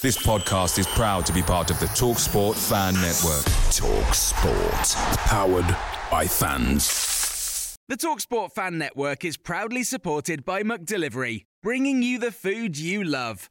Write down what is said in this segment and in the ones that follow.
This podcast is proud to be part of the TalkSport Fan Network. TalkSport, powered by fans. The TalkSport Fan Network is proudly supported by McDelivery, bringing you the food you love.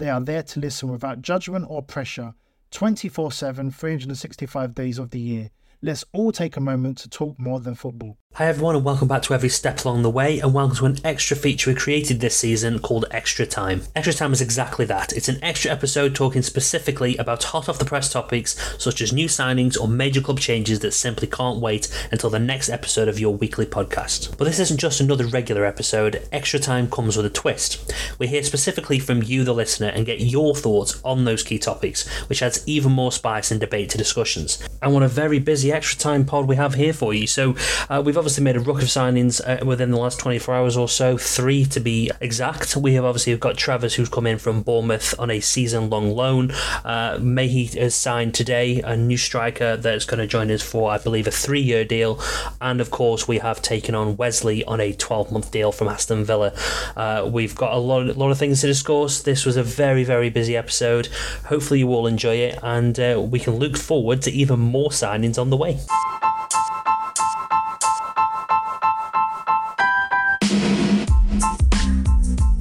They are there to listen without judgment or pressure 24 7, 365 days of the year. Let's all take a moment to talk more than football. Hi everyone, and welcome back to Every Step Along the Way, and welcome to an extra feature we created this season called Extra Time. Extra Time is exactly that. It's an extra episode talking specifically about hot off the press topics such as new signings or major club changes that simply can't wait until the next episode of your weekly podcast. But this isn't just another regular episode. Extra Time comes with a twist. We hear specifically from you, the listener, and get your thoughts on those key topics, which adds even more spice and debate to discussions. And on a very busy Extra Time pod we have here for you. So uh, we've obviously made a ruck of signings uh, within the last 24 hours or so, three to be exact. We have obviously got Travers, who's come in from Bournemouth on a season long loan. Uh, Mmaee has signed today, a new striker that's going to join us for, I believe, a three year deal. And of course, we have taken on Wesley on a 12 month deal from Aston Villa. Uh, we've got a lot, a lot of things to discuss. This was a very, very busy episode. Hopefully, you all enjoy it, and uh, we can look forward to even more signings on the way.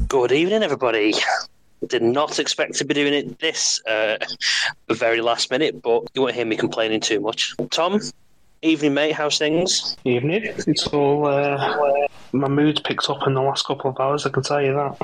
Good evening, everybody. Did not expect to be doing it this uh, very last minute, but you won't hear me complaining too much. Tom, evening, mate. How's things? Evening. It's all. Uh, my mood's picked up in the last couple of hours. I can tell you that.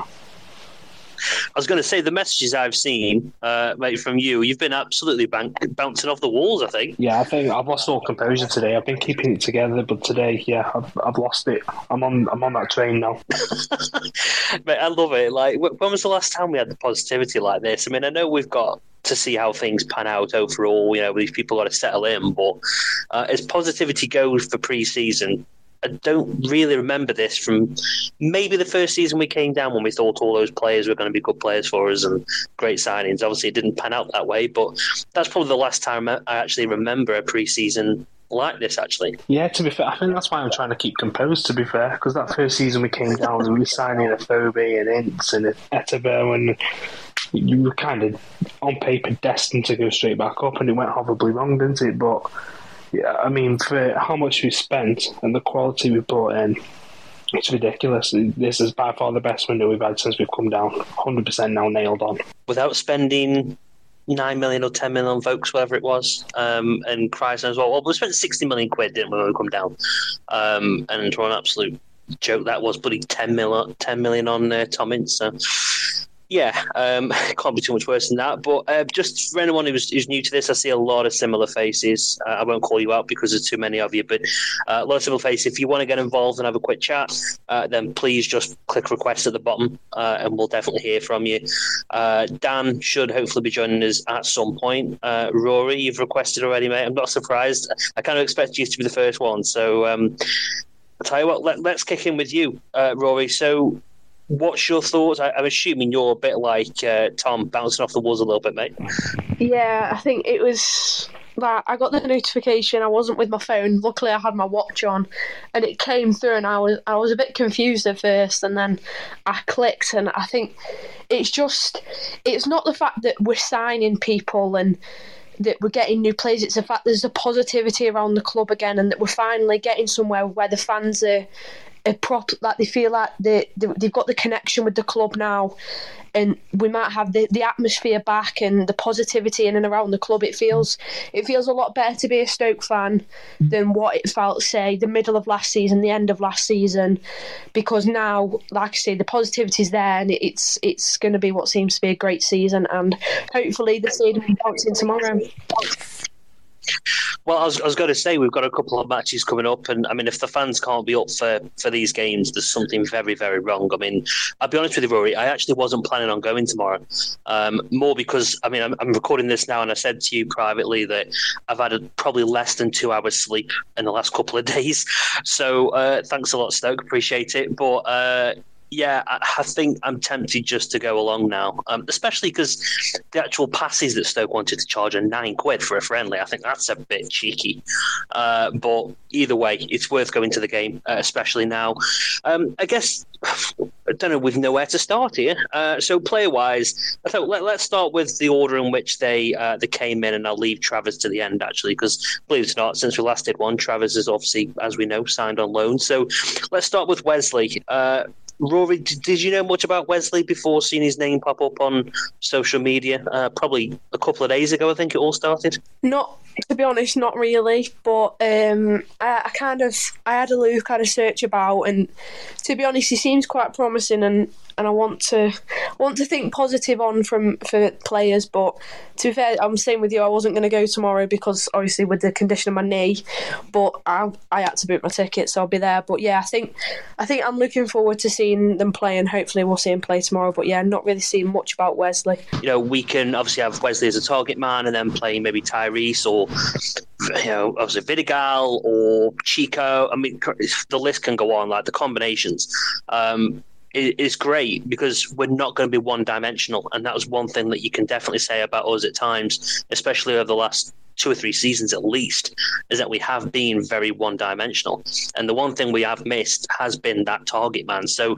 I was going to say the messages I've seen, uh, mate, from you, you've been absolutely bank- bouncing off the walls. I think. Yeah, I think I've lost all composure today. I've been keeping it together, but today, yeah, I've, I've lost it. I'm on. I'm on that train now. mate, I love it. Like, when was the last time we had the positivity like this? I mean, I know we've got to see how things pan out overall. You know, these people got to settle in, but uh, as positivity goes for pre-season, I don't really remember this from maybe the first season we came down when we thought all those players were going to be good players for us and great signings. Obviously, it didn't pan out that way, but that's probably the last time I actually remember a pre-season like this. Actually, yeah. To be fair, I think that's why I'm trying to keep composed. To be fair, because that first season we came down we were signing Afobe and Ince and Etebo and you were kind of on paper destined to go straight back up, and it went horribly wrong, didn't it? But yeah, I mean, for how much we spent and the quality we brought in, it's ridiculous. This is by far the best window we've had since we've come down. 100% now nailed on. Without spending nine million or ten million on Vokes, whatever it was, um, and Kreisner as well. Well, we spent sixty million quid, didn't we, when we come down? Um, and for an absolute joke that was, putting 10 million, 10 million on uh, Tom Ince. So yeah, um, can't be too much worse than that. But uh, just for anyone who's, who's, new to this, I see a lot of similar faces. Uh, I won't call you out because there's too many of you, but uh, a lot of similar faces. If you want to get involved and have a quick chat, uh, then please just click request at the bottom, uh, and we'll definitely hear from you. Uh, Dan should hopefully be joining us at some point. Rory, you've requested already, mate. I'm not surprised. I kind of expect you to be the first one. So um, I'll tell you what, let, us kick in with you, Rory. So What's your thoughts? I, am assuming you're a bit like uh, Tom, bouncing off the walls a little bit, mate. Yeah, I think it was that I got the notification. I wasn't with my phone. Luckily, I had my watch on, and it came through. And I was I was a bit confused at first, and then I clicked. And I think it's just it's not the fact that we're signing people and that we're getting new players. It's the fact there's a positivity around the club again, and that we're finally getting somewhere where the fans are a prop like they feel like they, they they've got the connection with the club now, and we might have the, the atmosphere back and the positivity in and around the club. It feels it feels a lot better to be a Stoke fan than what it felt say the middle of last season, the end of last season, because now, like I say, the positivity is there and it's it's going to be what seems to be a great season, and hopefully the stadium bouncing tomorrow. Well, I was, I was going to say we've got a couple of matches coming up, and I mean, if the fans can't be up for, for these games, there's something very, very wrong. I mean, I'll be honest with you, Rory, I actually wasn't planning on going tomorrow. Um, more because, I mean, I'm, I'm, recording this now, and I said to you privately that I've had a, probably less than two hours sleep in the last couple of days. So uh, thanks a lot, Stoke. Appreciate it. But uh, yeah, I, think I'm tempted just to go along now, um, especially because the actual passes that Stoke wanted to charge are nine quid for a friendly. I think that's a bit cheeky. Uh, but either way, it's worth going to the game, uh, especially now. Um, I guess. I don't know, with nowhere to start here. Uh, so player wise, I thought let, us start with the order in which they uh, they came in, and I'll leave Travers to the end actually, because believe it or not, since we last did one, Travers is obviously, as we know, signed on loan. So let's start with Wesley. Rory, did you know much about Wesley before seeing his name pop up on social media? Uh, probably a couple of days ago, I think it all started. Not to be honest, not really. But um, I, I, kind of I had a look, had a search about, and to be honest, he seems quite promising. And and I want to want to think positive on from for players. But to be fair, I'm saying with you, I wasn't going to go tomorrow because obviously with the condition of my knee. But I I had to book my ticket, so I'll be there. But yeah, I think I think I'm looking forward to seeing them play, and hopefully we'll see him play tomorrow. But yeah, not really seeing much about Wesley. You know, we can obviously have Wesley as a target man, and then play maybe Tyrese or you know, obviously Vidigal or Chico. I mean, the list can go on. Like the combinations. Um, is great because we're not going to be one dimensional. And that was one thing that you can definitely say about us at times, especially over the last two or three seasons at least, is that we have been very one dimensional. And the one thing we have missed has been that target man. So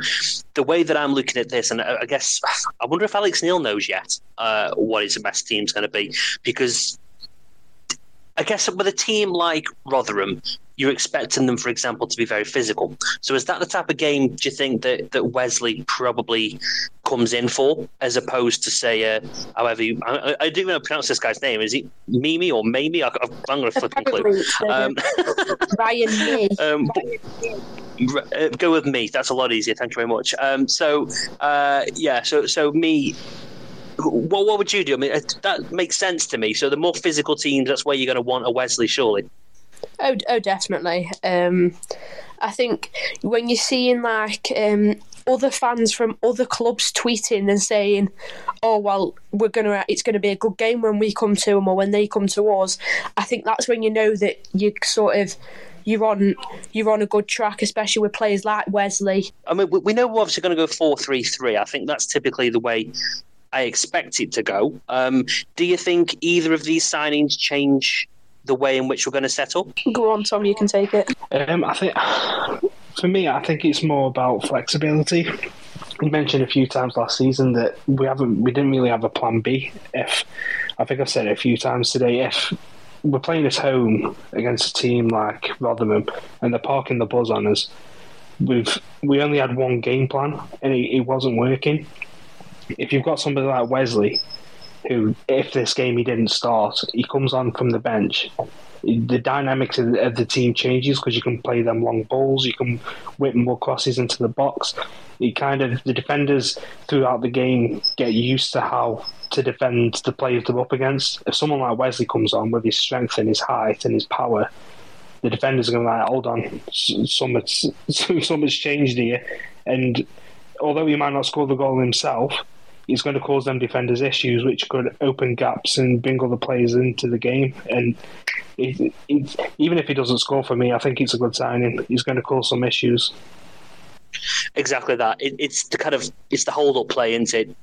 the way that I'm looking at this, and I guess I wonder if Alex Neil knows yet uh, what his best team's going to be because. I guess with a team like Rotherham, you're expecting them, for example, to be very physical. So is that the type of game do you think that, that Wesley probably comes in for, as opposed to say, uh, however, you, I, I don't even pronounce this guy's name. Is he Mimi or Mamie? I, am going to flip clue. Um, Ryan Mmaee. Um, uh, go with me. That's a lot easier. Thank you very much. Um, so uh, yeah, so so me what what would you do? I mean, that makes sense to me. So the more physical teams, that's where you're going to want a Wesley, surely. Oh, oh, definitely. Um, I think when you're seeing like um, other fans from other clubs tweeting and saying, "Oh well, we're gonna, it's gonna be a good game when we come to them or when they come to us," I think that's when you know that you sort of you're on you're on a good track, especially with players like Wesley. I mean, we know we're obviously going to go four three three. I think that's typically the way I expect it to go. Um, do you think either of these signings change the way in which we're going to set up? Go on, Tom. You can take it. Um, I think for me, I think it's more about flexibility. You mentioned a few times last season that we haven't, we didn't really have a plan B. If I think I've said it a few times today, if we're playing at home against a team like Rotherham and they're parking the buzz on us, we've we only had one game plan and it, it wasn't working. If you've got somebody like Wesley who, if this game he didn't start, he comes on from the bench. The dynamics of the, of the team changes because you can play them long balls, you can whip more crosses into the box. It kind of the defenders throughout the game get used to how to defend the players they're up against. If someone like Wesley comes on with his strength and his height and his power, the defenders are going to be like, hold on, something's, something's changed here. And although he might not score the goal himself, it's going to cause them defenders issues, which could open gaps and bring other players into the game. And it, it, even if he doesn't score for me, I think it's a good signing. He's going to cause some issues. Exactly that. It, it's the kind of it's the hold up play, isn't it?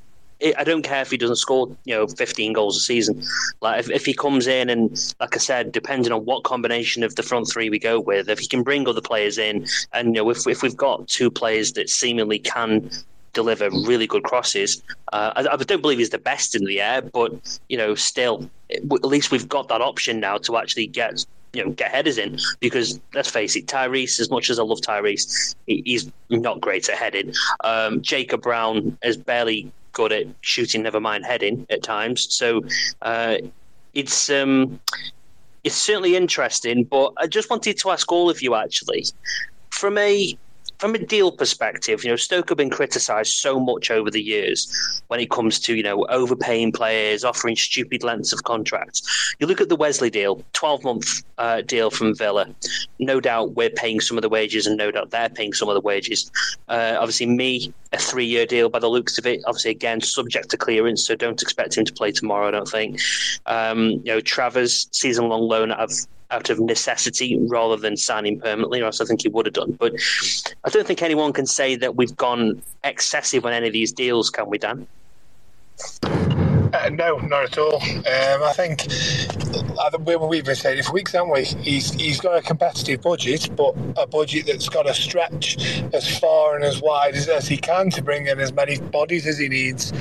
I don't care if he doesn't score, you know, 15 goals a season. Like if, if he comes in and, like I said, depending on what combination of the front three we go with, if he can bring other players in, and you know, if if we've got two players that seemingly can deliver really good crosses. Uh, I, I, don't believe he's the best in the air, but you know, still, at least we've got that option now to actually get you know get headers in because let's face it, Tyrese. As much as I love Tyrese, he's not great at heading. Um, Jacob Brown is barely good at shooting, never mind heading at times. So uh, it's um, it's certainly interesting. But I just wanted to ask all of you actually, from a from a deal perspective, you know, Stoke have been criticised so much over the years when it comes to, you know, overpaying players, offering stupid lengths of contracts. You look at the Wesley deal, 12 month uh, deal from Villa. No doubt we're paying some of the wages, and no doubt they're paying some of the wages. Uh, obviously, me, a three year deal by the looks of it. Obviously, again, subject to clearance, so don't expect him to play tomorrow, I don't think. Um, you know, Travers, season long loan of out of necessity rather than signing permanently, or else I think he would have done. But I don't think anyone can say that we've gone excessive on any of these deals, can we, Dan? Uh, no, not at all. Um, I think we've been saying it for weeks, haven't we? He's he's got a competitive budget, but a budget that's got to stretch as far and as wide as, as he can to bring in as many bodies as he needs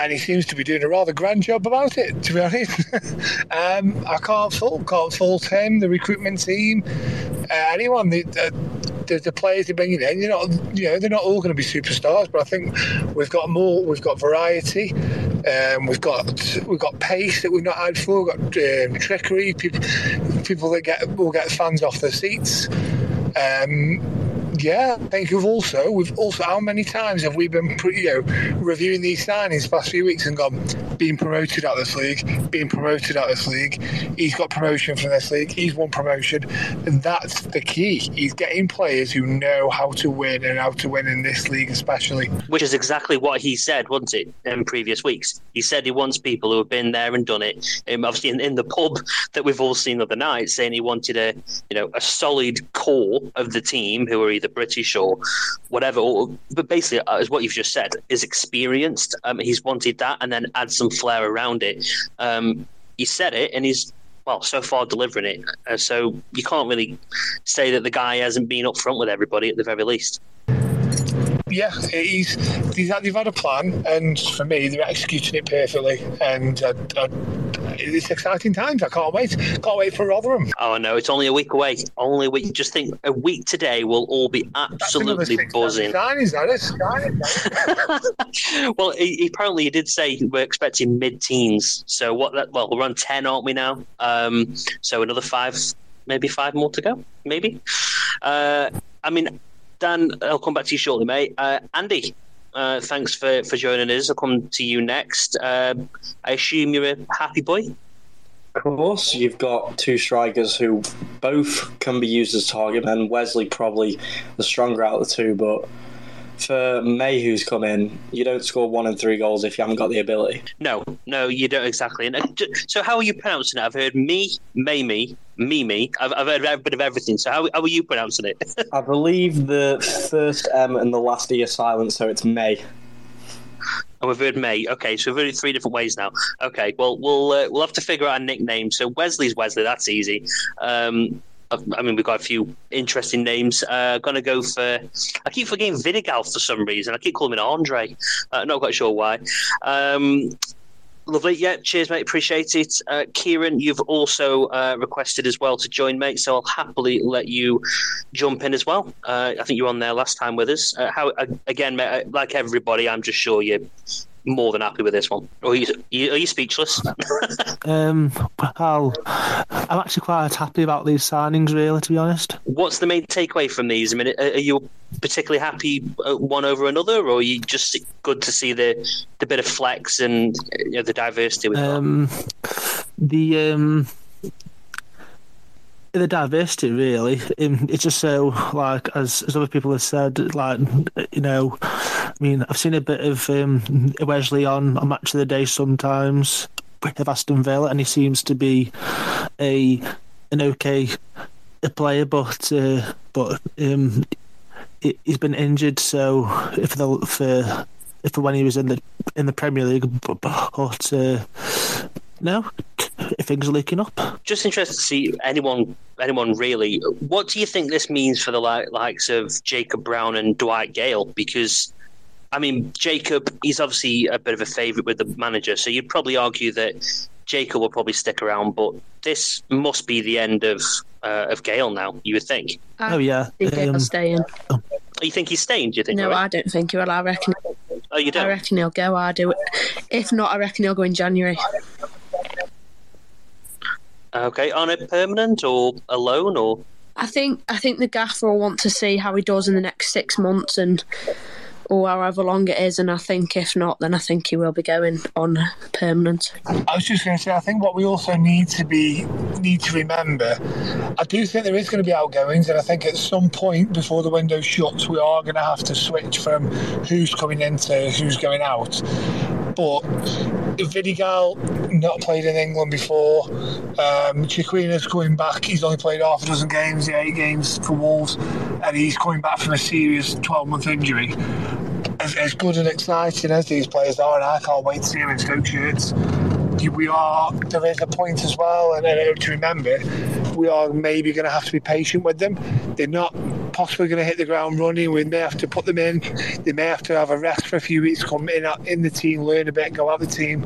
and he seems to be doing a rather grand job about it. To be honest, um, I can't fault can't fault him, the recruitment team, uh, anyone. The, the, the, players they're bringing in, you're not, you know, they're not all going to be superstars, but I think we've got more. We've got variety. Um, we've got we've got pace that we've not had before. We've got um, trickery. People, people that get will get fans off their seats. Um, yeah, think we've also we've also how many times have we been you know reviewing these signings the past few weeks and gone being promoted out of this league, being promoted out of this league. He's got promotion from this league. He's won promotion, and that's the key. He's getting players who know how to win and how to win in this league, especially. Which is exactly what he said, wasn't it, in previous weeks? He said he wants people who have been there and done it. Um, obviously, in, in the pub that we've all seen the other night, saying he wanted a you know a solid core of the team who are either British or whatever. Or, but basically, uh, as what you've just said, is experienced. Um, he's wanted that, and then add some flair around it. Um, he said it, and he's well so far delivering it. Uh, so you can't really say that the guy hasn't been up front with everybody at the very least yeah, he's, he's had, they've had a plan, and for me, they're executing it perfectly. And uh, uh, it's exciting times. I can't wait. Can't wait for Rotherham. Oh no, it's only a week away. Only a week. Just think, a week today, we'll all be absolutely buzzing. Signings, that is. well, he, he, apparently he did say we're expecting mid-teens. So what? That, well, we're on ten, aren't we now? Um, so another five, maybe five more to go. Maybe. Uh, I mean, Dan, I'll come back to you shortly, mate. Uh, Andy, uh, thanks for, for joining us. I'll come to you next. Uh, I assume you're a happy boy? Of course, you've got two strikers who both can be used as target men. Wesley probably the stronger out of the two, but for Mmaee, who's come in, you don't score one and three goals if you haven't got the ability. No, no, you don't exactly. And so, how are you pronouncing it? I've heard me, Mamie, Mimi. I've, I've heard a bit of everything. So, how, how are you pronouncing it? I believe the first M and the last E are silent, so it's May. And we've heard May. Okay, so we've heard it three different ways now. Okay, well, we'll uh, we'll have to figure out a nickname. So Wesley's Wesley. That's easy. Um, I mean, we've got a few interesting names. Uh, to go for. I keep forgetting Vidigal for some reason. I keep calling him Andre. Uh, not quite sure why. Um, lovely. Yeah, cheers, mate. Appreciate it. Uh, Kieran, you've also uh, requested as well to join, mate. So I'll happily let you jump in as well. Uh, I think you were on there last time with us. Uh, how again, mate? Like everybody, I'm just sure you more than happy with this one. Or are you, are you speechless? um, well, I'm actually quite happy about these signings, really, to be honest. What's the main takeaway from these? I mean, are you particularly happy one over another, or are you just good to see the the bit of flex and you know, the diversity? With um, the um, the diversity really. It's just so like as as other people have said like you know i mean i've seen a bit of um, wesley on a match of the day sometimes with aston villa and he seems to be a an okay player but uh, but um he's been injured so if the for if when he was in the in the premier league but, but uh, no things are looking up. Just interested to see anyone, anyone really. What do you think this means for the likes of Jacob Brown and Dwight Gayle? Because, I mean, Jacob, he's obviously a bit of a favourite with the manager, so you'd probably argue that Jacob will probably stick around, but this must be the end of uh, of Gayle now. You would think. Oh yeah, I think um, stay in. Oh, you think he's staying? Do you think? No, Rory? I don't think he will. I reckon. Oh, you I don't. I reckon he'll go. I do. If not, I reckon he'll go in January. Okay, on a permanent or a loan or I think. I think the gaffer will want to see how he does in the next six months and. Or however long it is, and I think if not, then I think he will be going on permanent. I was just going to say, I think what we also need to be need to remember, I do think there is going to be outgoings, and I think at some point before the window shuts, we are going to have to switch from who's coming in to who's going out. But Vidigal not played in England before. Um, Chiquinho's coming back. He's only played half a dozen games, yeah, eight games for Wolves, and he's coming back from a serious 12-month injury. As, as good and exciting as these players are, and I can't wait to see them in Stoke shirts. We are. There is a point as well, and uh, to remember, we are maybe going to have to be patient with them. They're not possibly going to hit the ground running. We may have to put them in. They may have to have a rest for a few weeks, come in in the team, learn a bit, go out the team.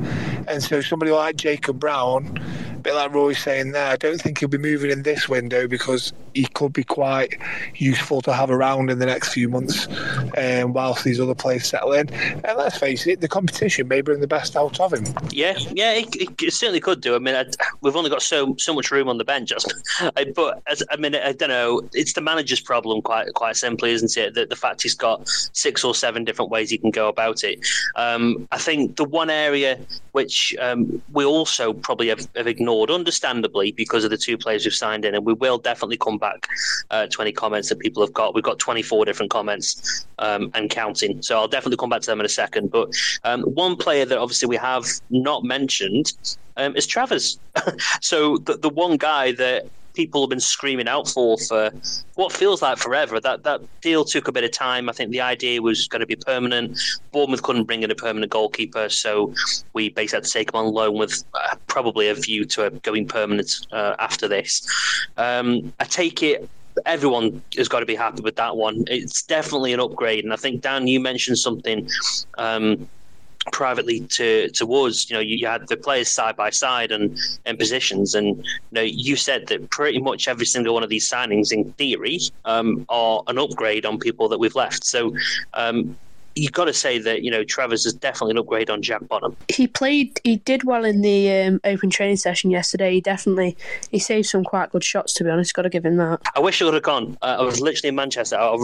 And so somebody like Jacob Brown, bit like Roy's saying there, I don't think he'll be moving in this window because he could be quite useful to have around in the next few months, um, whilst these other players settle in. And let's face it, the competition may bring the best out of him. Yeah, yeah, it, it, certainly could do. I mean, I, we've only got so so much room on the bench, I, but as, I mean, I don't know. It's the manager's problem, quite quite simply, isn't it? The, the fact he's got six or seven different ways he can go about it. Um, I think the one area which um, we also probably have, have, ignored, understandably, because of the two players we've signed in, and we will definitely come back uh, to any comments that people have got. We've got 24 different comments um, and counting, so I'll definitely come back to them in a second. But um, one player that obviously we have not mentioned um, is Travers. so the, the one guy that people have been screaming out for for what feels like forever. That that deal took a bit of time. I think the idea was going to be permanent. Bournemouth couldn't bring in a permanent goalkeeper, so we basically had to take him on loan with uh, probably a view to going permanent uh, after this. Um, I take it everyone has got to be happy with that one. It's definitely an upgrade, and I think Dan, you mentioned something. Um, privately to to us, you know, you, you, had the players side by side and and positions, and you know, you said that pretty much every single one of these signings, in theory, um, are an upgrade on people that we've left. So. Um, you've got to say that you know Travers is definitely an upgrade on Jack Bonham. He played, he did well in the um, open training session yesterday. He definitely he saved some quite good shots. To be honest, got to give him that. I wish I would have gone. Uh, I was literally in Manchester of,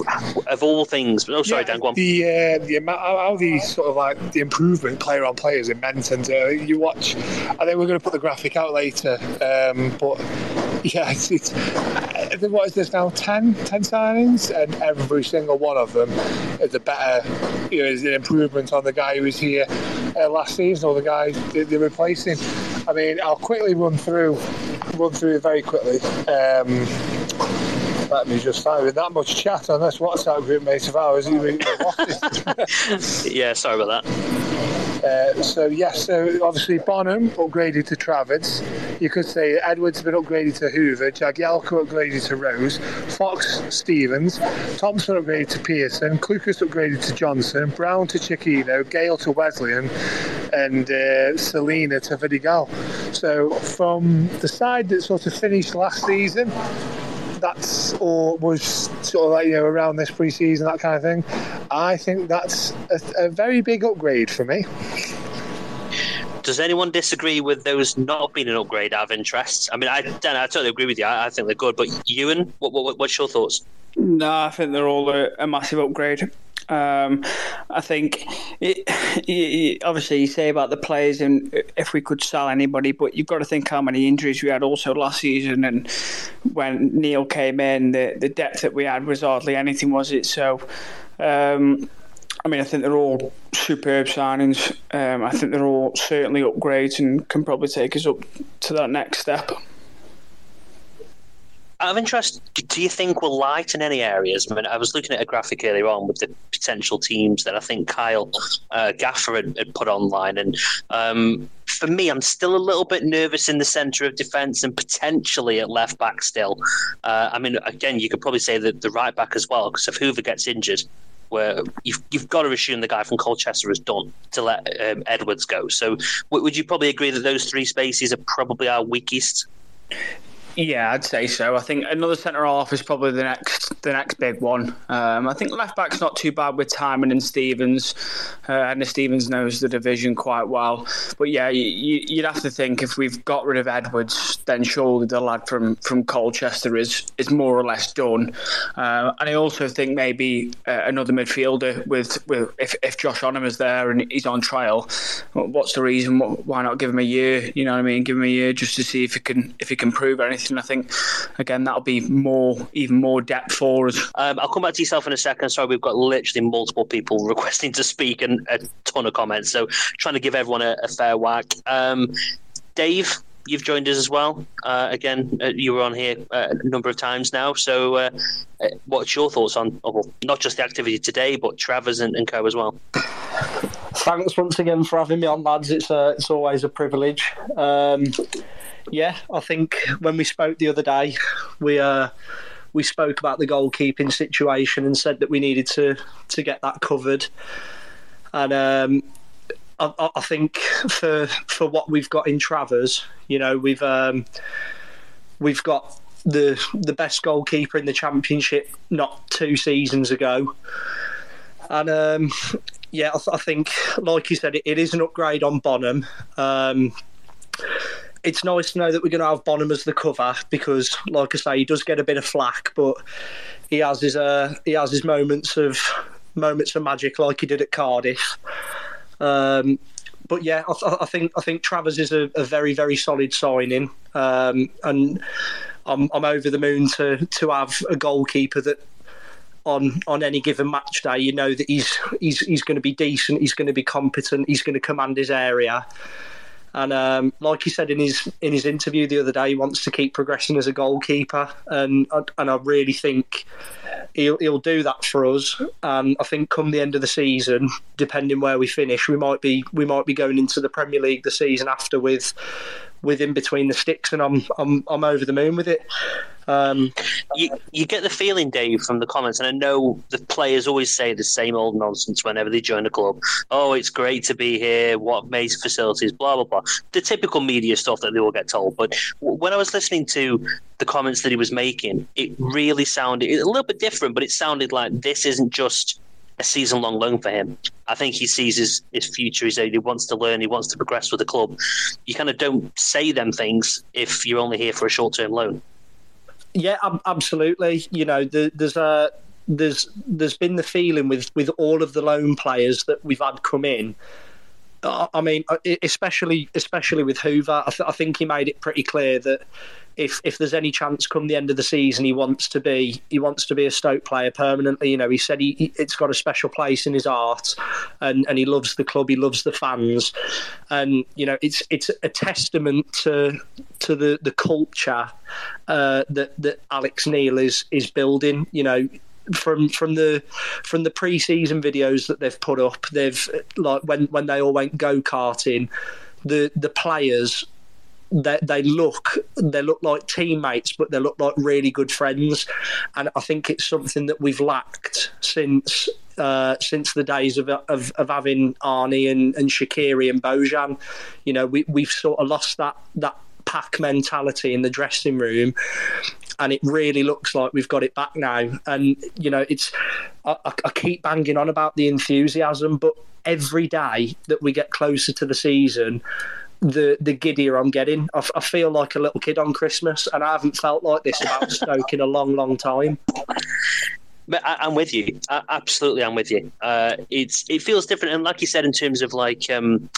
of all things. But oh, sorry, yeah, Dan, go on. The uh, the amount how the sort of like the improvement player on player is immense, and uh, you watch. I think we're going to put the graphic out later, um, but yeah, it's, it's what is this now? 10, 10 signings, and every single one of them is a better, you know, is an improvement on the guy who was here uh, last season or the guy they're replacing. I mean, I'll quickly run through, run through it very quickly. Um, let me just find with that much chat on this WhatsApp group, mate of ours. yeah, sorry about that. Uh, so yes, so obviously Bonham upgraded to Travers. You could say Edwards has been upgraded to Hoever, Jagielka upgraded to Rose, Fox Stevens, Thompson upgraded to Pearson, Clucas upgraded to Johnson, Brown to Chiquinho, Gayle to Wesleyan, and uh, Selena to Vidigal. So from the side that sort of finished last season, that's or was sort of like you know around this pre-season that kind of thing. I think that's a, a very big upgrade for me. Does anyone disagree with those not being an upgrade out of interest? I mean, I, Dan, I totally agree with you. I, I think they're good. But Ewan, what, what, what's your thoughts? No, I think they're all a, a massive upgrade. Um, I think it, it, obviously you say about the players and if we could sell anybody, but you've got to think how many injuries we had also last season. And when Neil came in, the, the depth that we had was hardly anything, was it? So, um, I mean, I think they're all superb signings. Um, I think they're all certainly upgrades and can probably take us up to that next step. Out of interest, do you think we're light in any areas? I mean, I was looking at a graphic earlier on with the potential teams that I think Kyle uh, Gaffer had, had, put online, and um, for me, I'm still a little bit nervous in the centre of defence and potentially at left back still. Uh, I mean, again, you could probably say that the right back as well, because if Hoever gets injured, where you've you've got to assume the guy from Colchester has done to let um, Edwards go. So w- would you probably agree that those three spaces are probably our weakest? Yeah, I'd say so. I think another centre half is probably the next the next big one. Um, I think left back's not too bad with Tymon and Stevens, uh, and Stevens knows the division quite well. But yeah, you, would have to think if we've got rid of Edwards, then surely the lad from, from Colchester is is more or less done. Uh, and I also think maybe uh, another midfielder with, with if, if Josh Onom is there and he's on trial, what's the reason? Why not give him a year? You know what I mean? Give him a year just to see if he can if he can prove anything and I think again that'll be more, even more depth for us. Um, I'll come back to yourself in a second. Sorry, we've got literally multiple people requesting to speak and a ton of comments, so trying to give everyone a, a fair whack. Um, Dave, you've joined us as well. Uh, again, uh, you were on here uh, a number of times now. So, uh, uh, what's your thoughts on well, not just the activity today, but Travers and, and, co as well? Thanks once again for having me on, lads. It's uh, it's always a privilege. Um, yeah, I think when we spoke the other day, we uh, we spoke about the goalkeeping situation and said that we needed to to get that covered. And um, I, I, think for for what we've got in Travers, you know, we've um, we've got the the best goalkeeper in the championship not two seasons ago, and um, yeah, I, th- I, think like you said, it, it is an upgrade on Bonham. Um, it's nice to know that we're going to have Bonham as the cover because, like I say, he does get a bit of flack, but he has his uh, he has his moments of moments of magic, like he did at Cardiff. Um, but yeah, I, I, think I think Travers is a, a very very solid signing, um, and I'm I'm over the moon to to have a goalkeeper that on on any given match day, you know that he's he's he's going to be decent, he's going to be competent, he's going to command his area. And um, like he said in his in his interview the other day, he wants to keep progressing as a goalkeeper, and and I really think he'll he'll do that for us. And I think come the end of the season, depending where we finish, we might be we might be going into the Premier League the season after with with in between the sticks, and I'm I'm I'm over the moon with it. Um, you you get the feeling, Dave, from the comments, and I know the players always say the same old nonsense whenever they join a club. Oh, it's great to be here. What amazing facilities, blah blah blah. The typical media stuff that they all get told. But when I was listening to the comments that he was making, it really sounded a little bit different. But it sounded like this isn't just a season long loan for him. I think he sees his, his future. He wants to learn, he wants to progress with the club. You kind of don't say them things if you're only here for a short term loan. Yeah, absolutely. You know, there's a there's there's been the feeling with with all of the loan players that we've had come in. I mean, especially especially with Hoever, I, th- I think he made it pretty clear that if if there's any chance come the end of the season, he wants to be he wants to be a Stoke player permanently. You know, he said he, he, it's got a special place in his heart, and and he loves the club, he loves the fans, and you know, it's it's a testament to to the the culture uh, that that Alex Neil is is building. You know, from from the from the pre-season videos that they've put up, they've like when when they all went go karting, the the players they, they look they look like teammates, but they look like really good friends, and I think it's something that we've lacked since uh, since the days of, of, of having Arnie and, and Shaqiri and Bojan. You know, we we've sort of lost that that pack mentality in the dressing room and it really looks like we've got it back now and you know it's I, I, keep banging on about the enthusiasm but every day that we get closer to the season the the giddier I'm getting. I, I feel like a little kid on Christmas, and I haven't felt like this about Stoke in a long, long time. But I, am with you. I, absolutely, I'm with you. Uh, it's it feels different, and like you said, in terms of like um,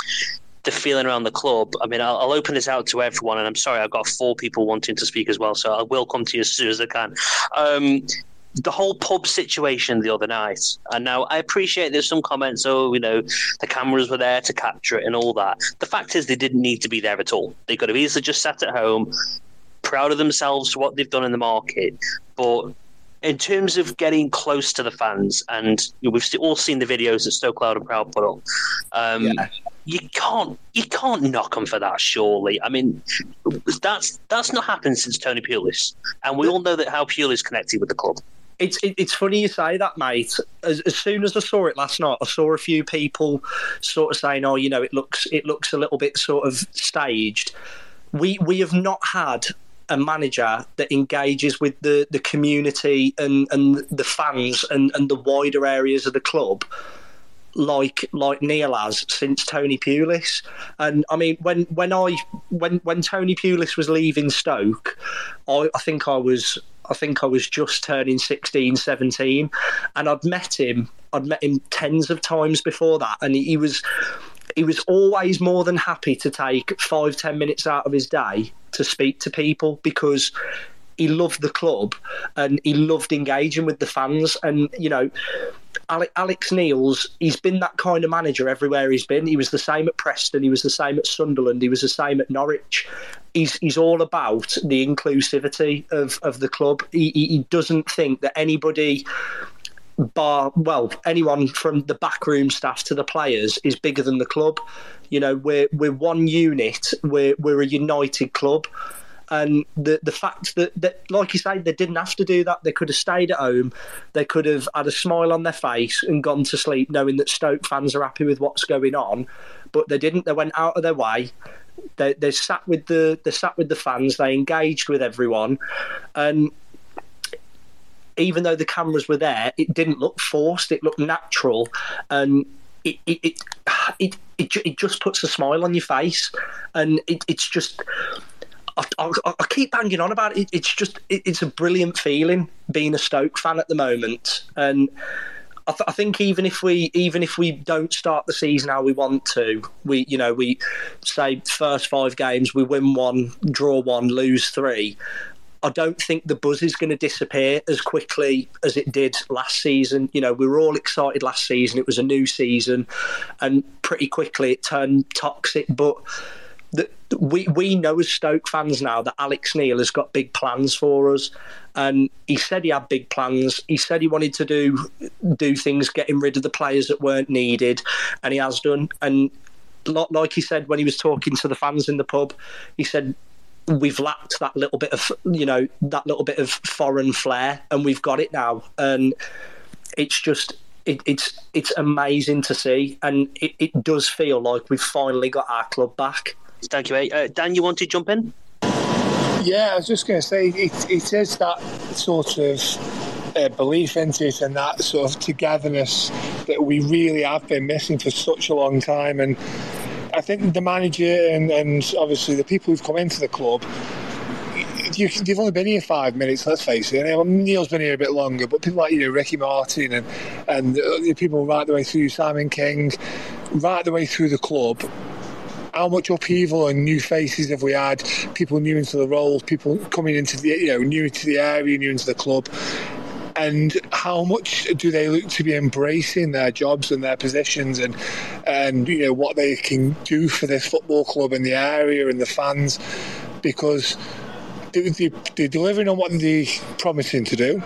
the feeling around the club. I mean, I'll, I'll, open this out to everyone, and I'm sorry, I've got four people wanting to speak as well, so I will come to you as soon as I can. Um, the whole pub situation the other night. And now I appreciate there's some comments, oh, you know, the cameras were there to capture it and all that. The fact is, they didn't need to be there at all. They could have easily just sat at home, proud of themselves what they've done in the market. But in terms of getting close to the fans, and we've all seen the videos that Stoke Loud and Proud put up. Um, yeah. You can't, you can't knock them for that. Surely, I mean, that's that's not happened since Tony Pulis, and we all know that how Pulis connected with the club It's it's funny you say that, mate. As, as soon as I saw it last night, I saw a few people sort of saying, "Oh, you know, it looks it looks a little bit sort of staged." We we have not had a manager that engages with the, the community and, and the fans and, and the wider areas of the club like like Neil has since Tony Pulis. And I mean, when when I when when Tony Pulis was leaving Stoke, I, I think I was I think I was just turning 16, 17, and I'd met him. I'd met him tens of times before that, and he was he was always more than happy to take five ten minutes out of his day to speak to people because he loved the club and he loved engaging with the fans and you know Alex Neil's, he's been that kind of manager everywhere he's been. He was the same at Preston, he was the same at Sunderland, he was the same at Norwich. He's he's all about the inclusivity of, of the club. He, he doesn't think that anybody bar well anyone from the backroom staff to the players is bigger than the club you know we're we're one unit we're we're a united club and the the fact that, that like you say they didn't have to do that. They could have stayed at home. They could have had a smile on their face and gone to sleep knowing that Stoke fans are happy with what's going on. But they didn't. They went out of their way. They they sat with the they sat with the fans. They engaged with everyone. And even though the cameras were there it didn't look forced. It looked natural. And it it, it, it, it, it just puts a smile on your face. And it, it's just I, I, keep banging on about it. It's just it, it's a brilliant feeling being a Stoke fan at the moment, and I, th- I, think even if we even if we don't start the season how we want to, we you know we say first five games we win one, draw one, lose three. I don't think the buzz is going to disappear as quickly as it did last season. You know, we were all excited last season. It was a new season, and pretty quickly it turned toxic. But we we know as Stoke fans now that Alex Neil has got big plans for us, and he said he had big plans. He said he wanted to do do things, getting rid of the players that weren't needed, and he has done. And like he said when he was talking to the fans in the pub, he said we've lacked that little bit of you know that little bit of foreign flair, and we've got it now, and it's just it, it's it's amazing to see, and it, it does feel like we've finally got our club back. Thank you, uh, Dan. You want to jump in? Yeah, I was just going to say it, it is that sort of uh, belief into it and that sort of togetherness that we really have been missing for such a long time. And I think the manager and, and obviously the people who've come into the club you, have only been here five minutes. Let's face it. Neil's been here a bit longer, but people like you know Ricky Martin and and uh, people right the way through Simon King, right the way through the club how much upheaval and new faces have we had? People new into the roles, people coming into the you know new to the area, new into the club. And how much do they look to be embracing their jobs and their positions, and and you know what they can do for this football club in the area and the fans, because they, they, they're delivering on what they're promising to do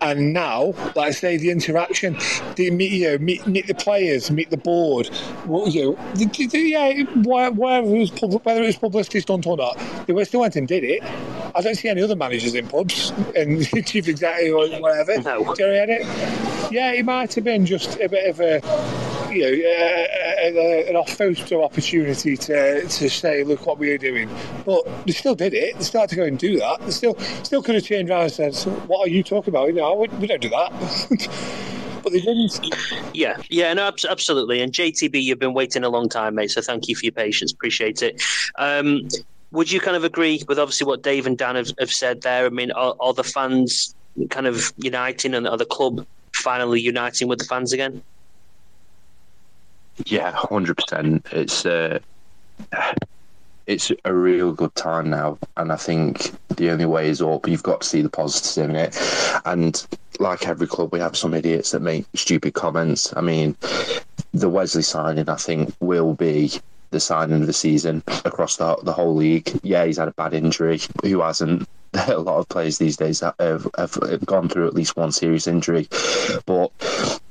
and now, like I say, the interaction, the meet you know, meet, meet the players, meet the board. Well, you know, yeah, whether it was whether it was publicity stunt or not, they still went and did it. I don't see any other managers in pubs and chief executive or whatever. No. Do you? Yeah, it might have been just a bit of a you know, uh, an off-photo opportunity to, to say, look what we are doing. But they still did it. They started to go and do that. They still still could have changed around and said, what are you talking about? You know, we don't do that. but they didn't. Yeah, yeah, no, absolutely. And JTB, you've been waiting a long time, mate. So thank you for your patience. Appreciate it. Um, would you kind of agree with obviously what Dave and Dan have, have said there? I mean, are, are the fans kind of uniting and are the club finally uniting with the fans again? Yeah, hundred percent. It's uh, it's a real good time now, and I think the only way is up. You've got to see the positives in it, and like every club, we have some idiots that make stupid comments. I mean, the Wesley signing, I think, will be the signing of the season across the, the whole league. Yeah, he's had a bad injury. Who hasn't? A lot of players these days have, have gone through at least one serious injury, but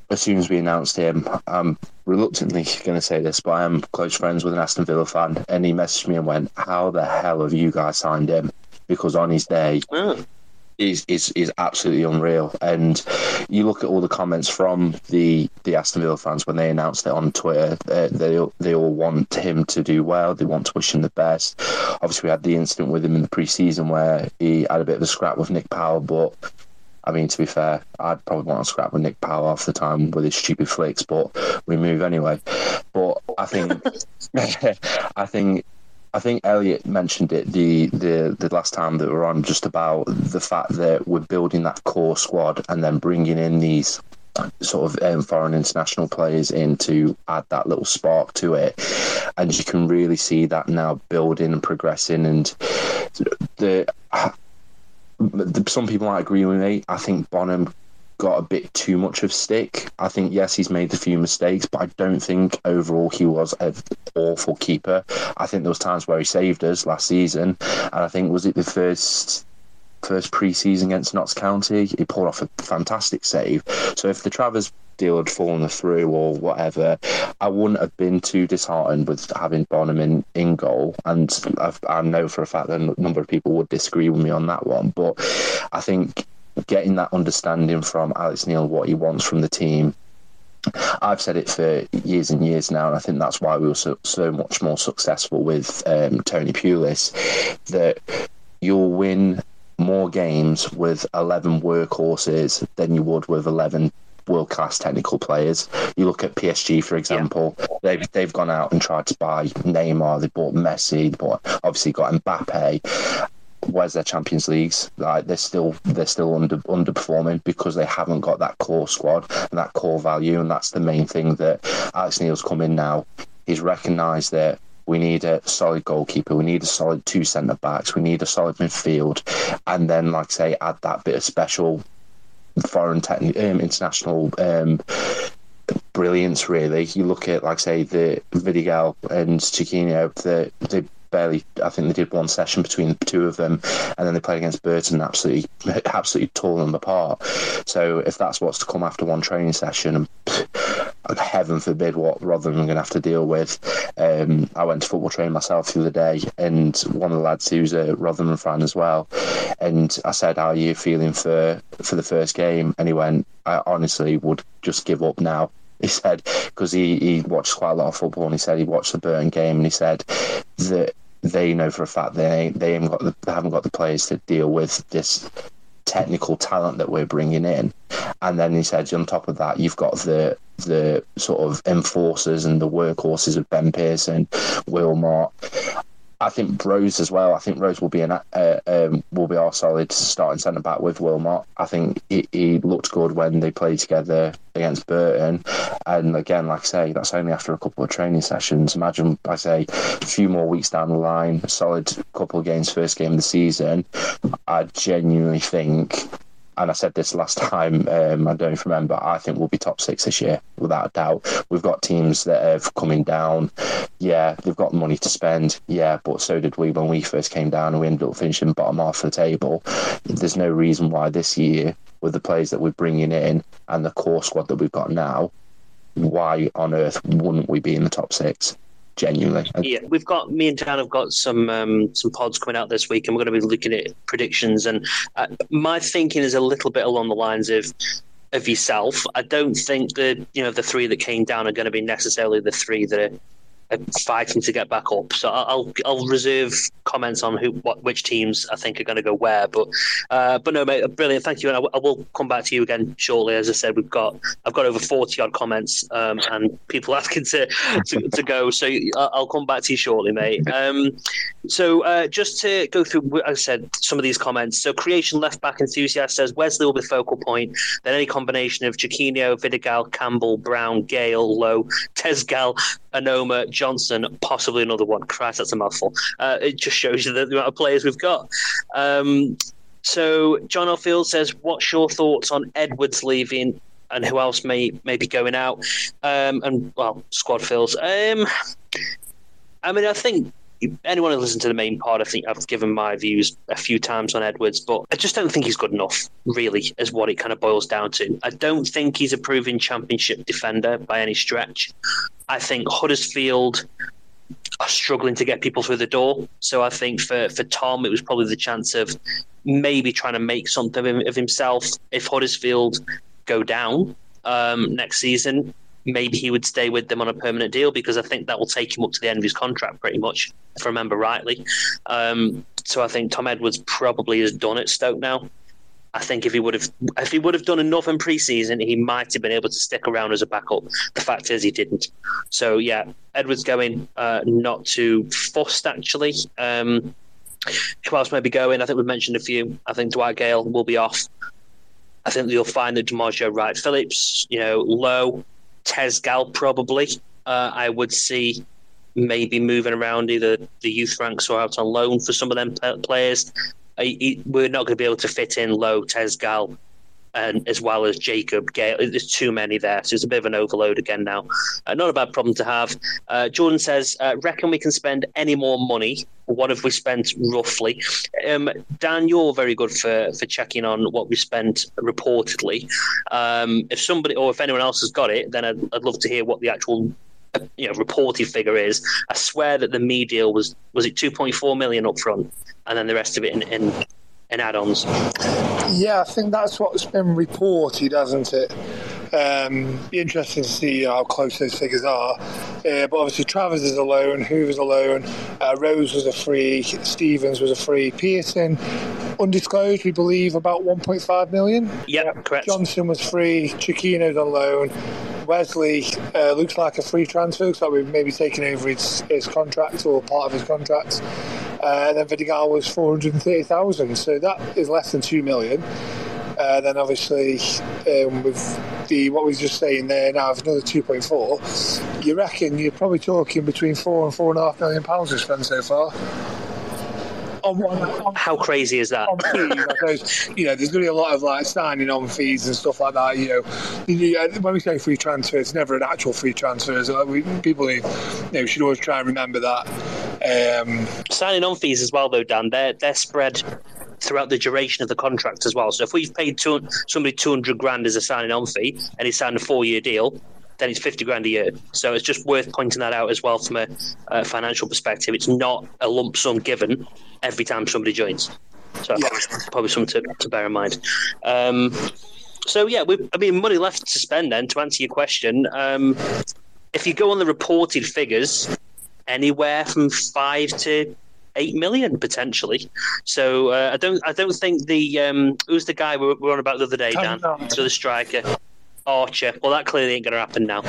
as soon as we announced him, I'm reluctantly going to say this, but I am close friends with an Aston Villa fan, and he messaged me and went, "How the hell have you guys signed him?" Because on his day, is is is absolutely unreal. And you look at all the comments from the the Aston Villa fans when they announced it on Twitter. They they, they all want him to do well. They want to wish him the best. Obviously, we had the incident with him in the pre-season where he had a bit of a scrap with Nick Powell, but. I mean, to be fair, I'd probably want to scrap with Nick Powell half the time with his stupid flicks, but we move anyway. But I think, I think I think Elliot mentioned it the, the the last time that we were on just about the fact that we're building that core squad and then bringing in these sort of um, foreign international players in to add that little spark to it, and you can really see that now building and progressing. And the, the some people might agree with me. I think Bonham got a bit too much of stick. I think yes, he's made a few mistakes, but I don't think overall he was an awful keeper. I think there was times where he saved us last season, and I think was it the first first pre-season against Notts County, he pulled off a fantastic save. So if the Travers deal had fallen through or whatever, I wouldn't have been too disheartened with having Bonham in, in goal. And I've, i know for a fact that a number of people would disagree with me on that one. But I think getting that understanding from Alex Neil what he wants from the team. I've said it for years and years now, and I think that's why we were so, so much more successful with um, Tony Pulis. That you'll win more games with 11 workhorses than you would with 11 world class technical players. You look at PSG, for example, yeah. they've they've gone out and tried to buy Neymar, they bought Messi, they bought, obviously got Mbappe where's their Champions Leagues? Like they're still they're still under underperforming because they haven't got that core squad and that core value, and that's the main thing that Alex Neil's come in now. He's recognised that we need a solid goalkeeper, we need a solid two centre backs, we need a solid midfield, and then like I say, add that bit of special foreign techni- um, international um, brilliance. Really, you look at like say the Vidigal and Chiquinho, the they barely. I think they did one session between the two of them, and then they played against Burton, absolutely, absolutely tore them apart. So if that's what's to come after one training session, heaven forbid what Rotherham are going to have to deal with. Um, I went to football training myself the other day, and one of the lads who's a Rotherham fan as well, and I said, "How are you feeling for for the first game?" And he went, "I honestly would just give up now." he said because he, he watched quite a lot of football and he said he watched the Burton game and he said that they know for a fact they they haven't got the, they haven't got the players to deal with this technical talent that we're bringing in. And then he said, on top of that, you've got the the sort of enforcers and the workhorses of Ben Pearson, Wilmot. I think Rose as well. I think Rose will be an uh, um, will be our solid starting centre back with Wilmot. I think he, he, looked good when they played together against Burton, and again, like I say, that's only after a couple of training sessions. Imagine, I say, a few more weeks down the line, a solid couple of games, first game of the season. I genuinely think and I said this last time, um, I don't remember, I think we'll be top six this year, without a doubt. We've got teams that have coming down. Yeah, they've got money to spend. Yeah, but so did we when we first came down and we ended up finishing bottom half of the table. There's no reason why this year, with the players that we're bringing in and the core squad that we've got now, why on earth wouldn't we be in the top six? Genuinely. Yeah, we've got me and Dan have got some um, some pods coming out this week, and we're going to be looking at predictions. And uh, my thinking is a little bit along the lines of of yourself. I don't think that you know the three that came down are going to be necessarily the three that are fighting to get back up. So I'll I'll reserve comments on who what which teams I think are going to go where. But uh, but no, mate, brilliant. Thank you, and I, w- I will come back to you again shortly. As I said, we've got I've got over forty odd comments um, and people asking to, to, to go. So I'll come back to you shortly, mate. Um, so uh, just to go through, I said, some of these comments. So Croatian left back enthusiast says Wesley will be focal point. Then any combination of Chiquinho, Vidigal, Campbell, Brown, Gayle, Lowe, Tezgel, Onomah, Johnson, possibly another one. Christ, that's a mouthful. Uh, it just shows you the, the, amount of players we've got. Um, so John O'Field says, "What's your thoughts on Edwards leaving, and who else may may be going out?" Um, and well, squad fills. Um, I mean, I think anyone who listens to the main pod, I think I've given my views a few times on Edwards, but I just don't think he's good enough, really, is what it kind of boils down to. I don't think he's a proven championship defender by any stretch. I think Huddersfield are struggling to get people through the door. So I think for, for Tom, it was probably the chance of maybe trying to make something of himself. If Huddersfield go down um, next season, maybe he would stay with them on a permanent deal because I think that will take him up to the end of his contract, pretty much, if I remember rightly. Um, so I think Tom Edwards probably is done at Stoke now. I think if he would have if he would have done enough in pre-season, he might have been able to stick around as a backup. The fact is, he didn't. So yeah, Edwards going, uh, not too fussed actually. Um, who else may be going? I think we've mentioned a few. I think Dwight Gayle will be off. I think you'll find that D'Margio Wright Phillips, you know, Lowe, Tezgel probably. Uh, I would see maybe moving around either the youth ranks or out on loan for some of them players. we're not going to be able to fit in low Tezgel, and as well as Jacob Gayle. There's too many there, so it's a bit of an overload again now. Uh, not a bad problem to have. Uh, Jordan says, uh, "Reckon we can spend any more money? What have we spent roughly?" Um, Dan, you're very good for for checking on what we spent reportedly. Um, if somebody or if anyone else has got it, then I'd, I'd love to hear what the actual you know reported figure is. I swear that the Mmaee deal was was it 2.4 million up front, and then the rest of it in, in and add-ons. Yeah, I think that's what's been reported, hasn't it? Um, be interesting to see how close those figures are. Uh, but obviously, Travers is alone, loan, Hoever's alone, uh, Rose was a free, Stevens was a free, Pearson undisclosed, we believe, about 1.5 million. Yep, correct. Johnson was free, Chiquinho's on loan. Wesley uh, looks like a free transfer, like we've maybe taken over his, his contract or part of his contract. Uh, then Vidigal was 430,000, so that is less than 2 million. Uh, then obviously um, with the what we was just saying there now of another 2.4 you reckon you're probably talking between four and four and a half million pounds we've spent so far on one. On, How crazy is that? Fees, you know, there's going to be a lot of like signing on fees and stuff like that. You know, when we say free transfer, it's never an actual free transfer. So we, people, you know, should always try and remember that. Um, signing on fees as well, though, Dan. They're they're spread throughout the duration of the contract as well. So if we've paid two, somebody 200 grand as a signing on fee and he's signed a four year deal, then it's 50 grand a year. So it's just worth pointing that out as well from a, a financial perspective. It's not a lump sum given every time somebody joins. So yeah. probably something to, to bear in mind. Um, so yeah, we, I mean, money left to spend. Then to answer your question, um, if you go on the reported figures, anywhere from five to eight million potentially. So uh, I don't, I don't think the um, who's the guy we were on about the other day, Dan? So the striker. Archer. Well, that clearly ain't going to happen now.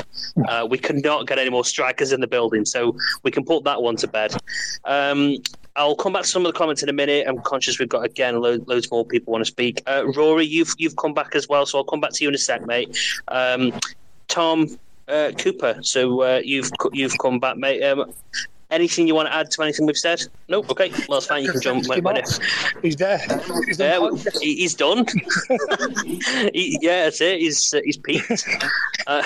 Uh, we cannot get any more strikers in the building, so we can put that one to bed. Um, I'll come back to some of the comments in a minute. I'm conscious we've got again lo- loads more people want to speak. Uh, Rory, you've you've come back as well, so I'll come back to you in a sec, mate. Um, Tom uh, Cooper, so uh, you've you've come back, mate. Um, Anything you want to add to anything we've said? Nope. Okay. Well, it's fine. You can jump when, when. He's there. He's, there. he's done. he, yeah, that's it. He's uh, he's peaked. Uh,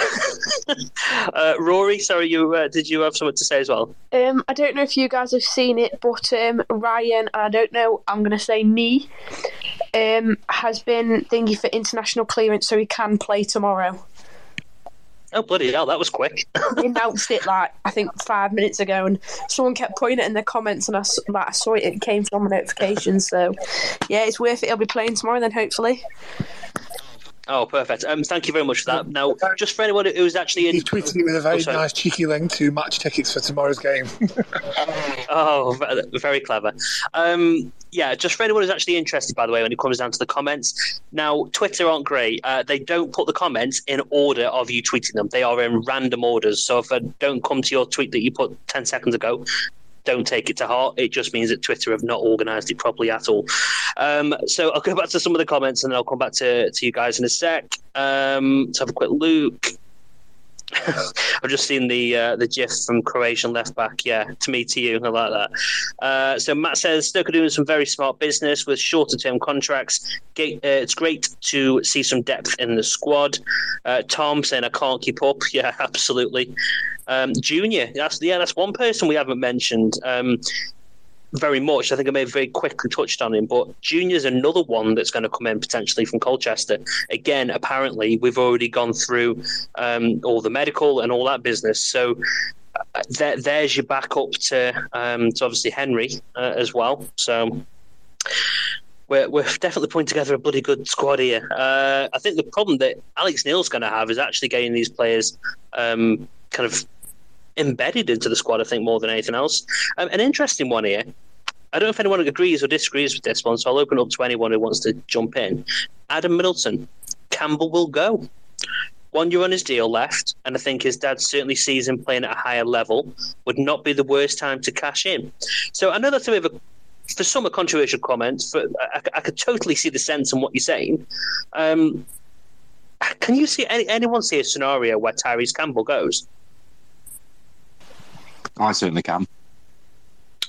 uh, Rory, sorry, you uh, did you have something to say as well? Um, I don't know if you guys have seen it, but um, Ryan, I don't know. I'm going to say me. Um, has been thingy for international clearance, so he can play tomorrow. Oh bloody hell! That was quick. they announced it like I think five minutes ago, and someone kept putting it in the comments, and I like I saw it. It came from a notification, so yeah, it's worth it. He'll be playing tomorrow, then hopefully. Oh, perfect. Um, thank you very much for that. Now, just for anyone who's actually in. He tweeted it with a very oh, nice cheeky link to match tickets for tomorrow's game. oh, very clever. Um, yeah, just for anyone who's actually interested, by the way, when it comes down to the comments. Now, Twitter aren't great. Uh, they don't put the comments in order of you tweeting them. They are in random orders. So if I don't come to your tweet that you put 10 seconds ago, don't take it to heart. It just means that Twitter have not organised it properly at all. Um, so I'll go back to some of the comments and then I'll come back to, to you guys in a sec. Um, let's have a quick look. I've just seen the uh, the GIF from Croatian left back. Yeah, to me, to you, I like that. Uh, so Matt says Stoke are doing some very smart business with shorter term contracts. uh, it's great to see some depth in the squad. Uh, Tom saying I can't keep up. Yeah, absolutely. Um, Junior, that's yeah, that's one person we haven't mentioned. Um, very much. I think I may have very quickly touched on him, but Junior's another one that's going to come in potentially from Colchester. Again, apparently, we've already gone through um, all the medical and all that business. So uh, there, there's your backup to, um, to obviously Henry uh, as well. So we're, we're definitely putting together a bloody good squad here. Uh, I think the problem that Alex Neil's going to have is actually getting these players um, kind of embedded into the squad, I think, more than anything else. Um, an interesting one here. I don't know if anyone agrees or disagrees with this one, so I'll open up to anyone who wants to jump in. Adam Middleton, Campbell will go. One year on his deal left, and I think his dad certainly sees him playing at a higher level. Would not be the worst time to cash in. So I know that's a bit of a for some a controversial comment. For I, I could totally see the sense in what you're saying. Um, can you see any, anyone see a scenario where Tyrese Campbell goes? I certainly can.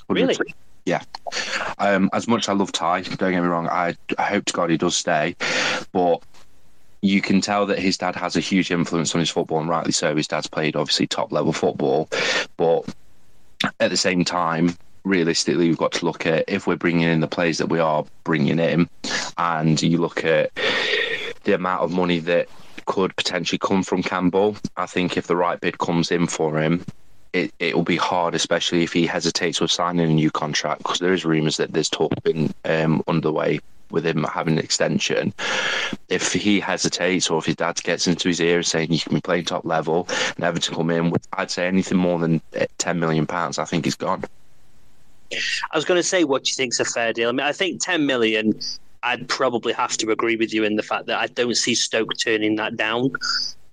100%. Really? Yeah. Um, as much as I love Ty, don't get me wrong, I, I hope to God he does stay, but you can tell that his dad has a huge influence on his football, and rightly so. His dad's played obviously top level football, but at the same time, realistically, we've got to look at if we're bringing in the players that we are bringing in, and you look at the amount of money that could potentially come from Campbell. I think if the right bid comes in for him, it it will be hard, especially if he hesitates with signing a new contract, because there is rumours that there's talk been um, underway with him having an extension. If he hesitates, or if his dad gets into his ear saying you can be playing top level, never to come in, I'd say anything more than uh, ten million pounds, I think he's gone. I was going to say, what do you think's a fair deal? I mean, I think 10 million, I'd probably have to agree with you in the fact that I don't see Stoke turning that down.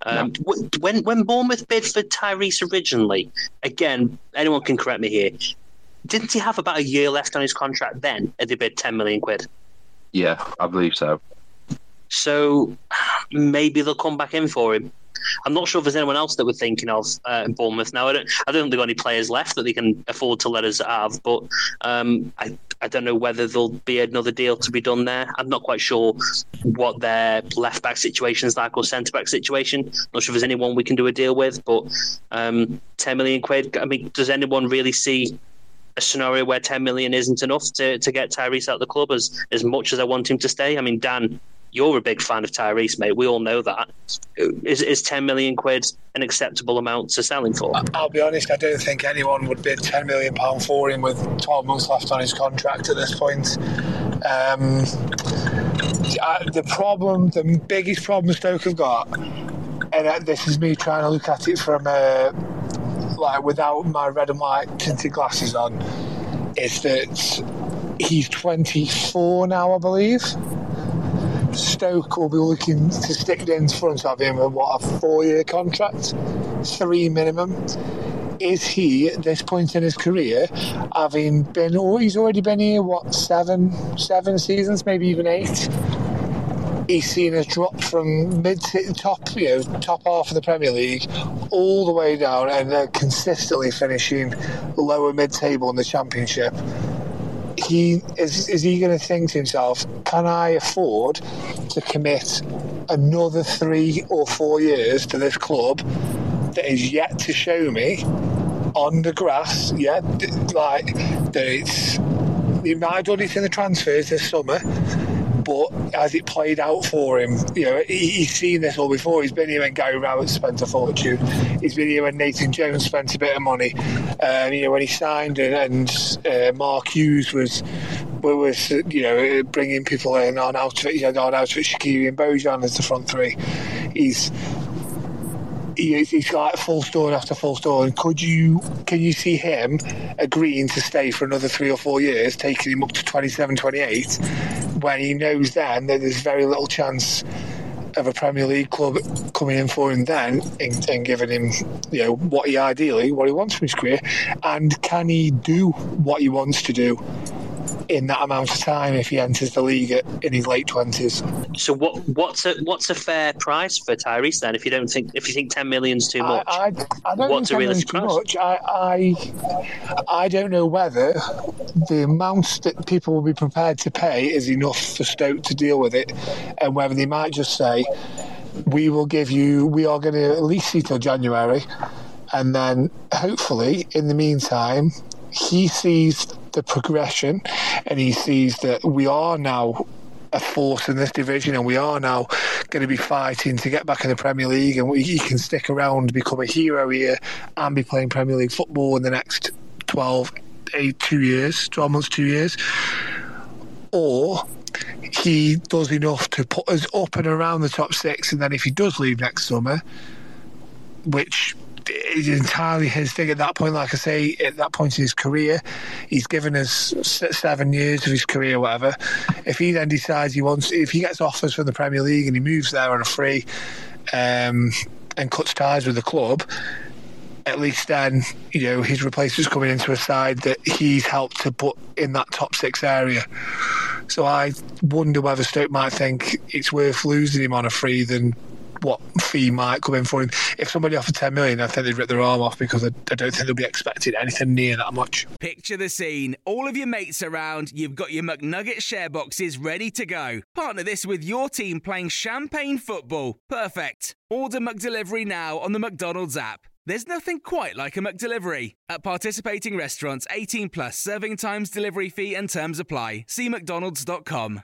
Um, no. When when Bournemouth bid for Tyrese originally, again, anyone can correct me here. Didn't he have about a year left on his contract then? And they bid 10 million quid. Yeah, I believe so. So maybe they'll come back in for him. I'm not sure if there's anyone else that we're thinking of uh, in Bournemouth now. I don't. I don't think they've got any players left that they can afford to let us have. But um, I, I don't know whether there'll be another deal to be done there. I'm not quite sure what their left back situation is like or centre back situation. Not sure if there's anyone we can do a deal with. But um, 10 million quid. I mean, does anyone really see? A scenario where 10 million isn't enough to, to get Tyrese out of the club as, as much as I want him to stay. I mean, Dan, you're a big fan of Tyrese, mate. We all know that. Is, is 10 million quid an acceptable amount to sell him for? I'll be honest, I don't think anyone would bid 10 million pound for him with 12 months left on his contract at this point. Um, the problem, the biggest problem Stoke have got, and this is me trying to look at it from uh, like without my red and white tinted glasses on, is that he's 24 now, I believe. Stoke will be looking to stick in front of him with what a four-year contract, three minimum. Is he at this point in his career, having been? Oh, he's already been here. What seven, seven seasons, maybe even eight. He's seen a drop from mid to top, you know, top half of the Premier League, all the way down, and consistently finishing lower mid-table in the Championship he is is he going to think to himself, can I afford to commit another three or four years to this club that is yet to show me on the grass, yeah, like that it's done it in the transfers this summer but as it played out for him, you know, he, he's seen this all before. He's been here when Gary Rowett spent a fortune. He's been here when Nathan Jones spent a bit of money. Um, you know, when he signed and, and uh, Mark Hughes was was you know bringing people in on outfit, you know, on outfit Shaqiri and Bojan as the front three. He's he, he's like full store after full store. And could you can you see him agreeing to stay for another three or four years, taking him up to 27, 28, when he knows then that there's very little chance of a Premier League club coming in for him then and, and, giving him, you know, what he ideally, what he wants from his career, and can he do what he wants to do in that amount of time if he enters the league in his late twenties. So what what's a what's a fair price for Tyrese then? If you don't think if you think ten million's too much, I, I, I don't what's think a realistic too price? much. I, I I don't know whether the amount that people will be prepared to pay is enough for Stoke to deal with it, and whether they might just say, "We will give you. We are going to at least see till January." And then, hopefully, in the meantime, he sees the progression and he sees that we are now a force in this division and we are now going to be fighting to get back in the Premier League and we, he can stick around, become a hero here and be playing Premier League football in the next 12, eight, two years, 12 months, two years. Or he does enough to put us up and around the top six. And then if he does leave next summer, which is entirely his thing at that point. Like I say, at that point in his career, he's given us seven years of his career, whatever. If he then decides he wants, if he gets offers from the Premier League and he moves there on a free um, and cuts ties with the club, at least then, you know, his replacement's coming into a side that he's helped to put in that top six area. So I wonder whether Stoke might think it's worth losing him on a free than what fee might come in for him. If somebody offered 10 million, I think they'd rip their arm off because I, I don't think they'll be expecting anything near that much. Picture the scene. All of your mates around, you've got your McNugget share boxes ready to go. Partner this with your team playing champagne football. Perfect. Order McDelivery now on the McDonald's app. There's nothing quite like a McDelivery. At participating restaurants, 18 plus serving times, delivery fee, and terms apply. See McDonald's.com.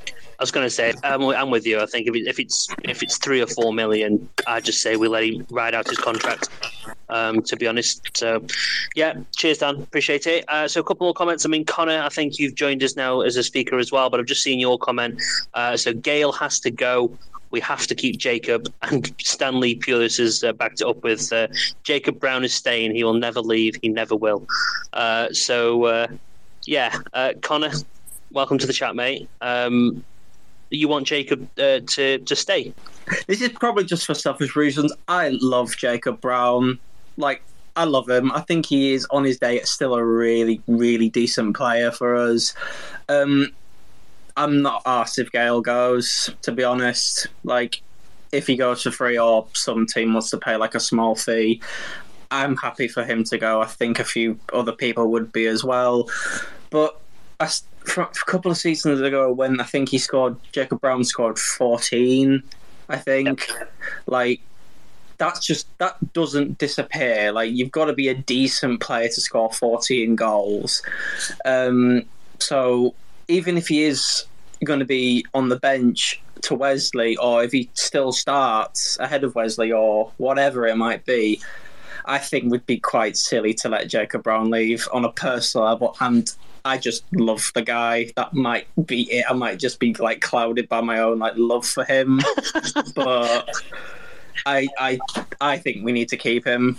I was going to say, I'm, I'm, with you. I think if, it, if it's if it's three or four million, I just say we let him ride out his contract. Um, to be honest, so yeah, cheers, Dan. Appreciate it. Uh, so a couple more comments. I mean, Connor, I think you've joined us now as a speaker as well, but I've just seen your comment. Uh, so Gayle has to go. We have to keep Jacob. And Stanley Pulis has uh, backed it up with uh, Jacob Brown is staying. He will never leave. He never will. Uh, so uh, yeah, Connor, welcome to the chat, mate. Um, you want Jacob uh, to to stay? This is probably just for selfish reasons. I love Jacob Brown. Like I love him. I think he is on his day still a really, really decent player for us. Um, I'm not asked if Gayle goes, to be honest. Like, if he goes for free or some team wants to pay like a small fee, I'm happy for him to go. I think a few other people would be as well. But I, a couple of seasons ago when I think he scored, Jacob Brown scored 14, I think. Yep. Like, that's just, that doesn't disappear. Like, you've got to be a decent player to score 14 goals. Um, so, even if he is going to be on the bench to Wesley, or if he still starts ahead of Wesley, or whatever it might be, I think would be quite silly to let Jacob Brown leave on a personal level. And I just love the guy. That might be it. I might just be like clouded by my own like love for him, but I I I think we need to keep him.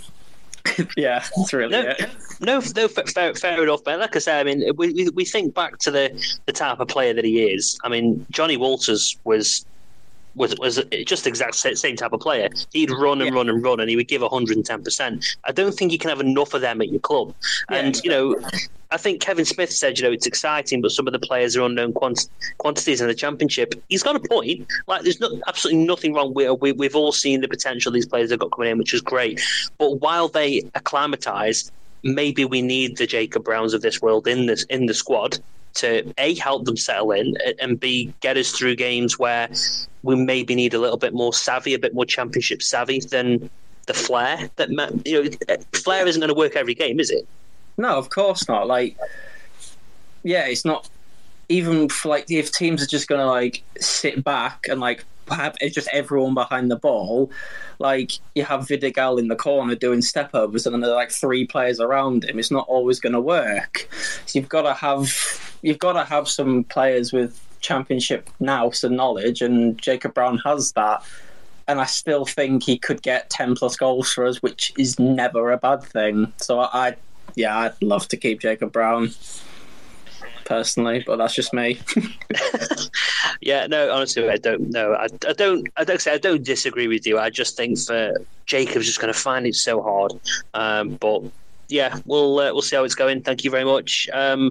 yeah, that's really no, it. No, no, fair, fair enough. But like I said, I mean, we, we think back to the the type of player that he is. I mean, Johnny Walters was was was just exact same type of player. He'd run and yeah. run and run, and he would give 110. percent I don't think you can have enough of them at your club. Yeah, and you know, I think Kevin Smith said, you know, it's exciting, but some of the players are unknown quant- quantities in the championship. He's got a point. Like, there's no, absolutely nothing wrong. We, we, we've all seen the potential these players have got coming in, which is great. But while they acclimatise, maybe we need the Jacob Browns of this world in this in the squad to a help them settle in and b get us through games where we maybe need a little bit more savvy, a bit more championship savvy than the flair. That you know, eh, flair isn't going to work every game, is it? No, of course not. Like, yeah, it's not even like if teams are just gonna like sit back and like have just everyone behind the ball. Like you have Vidigal in the corner doing step overs, and then there are like three players around him. It's not always going to work. So you've got to have you've got to have some players with championship nous and knowledge, and Jacob Brown has that. And I still think he could get ten plus goals for us, which is never a bad thing. So I, I yeah, I'd love to keep Jacob Brown personally, but that's just Mmaee. yeah, no, honestly, I don't know. I, I don't. I don't say I don't disagree with you. I just think that Jacob's just going to find it so hard. Um, but yeah, we'll uh, we'll see how it's going. Thank you very much. Um,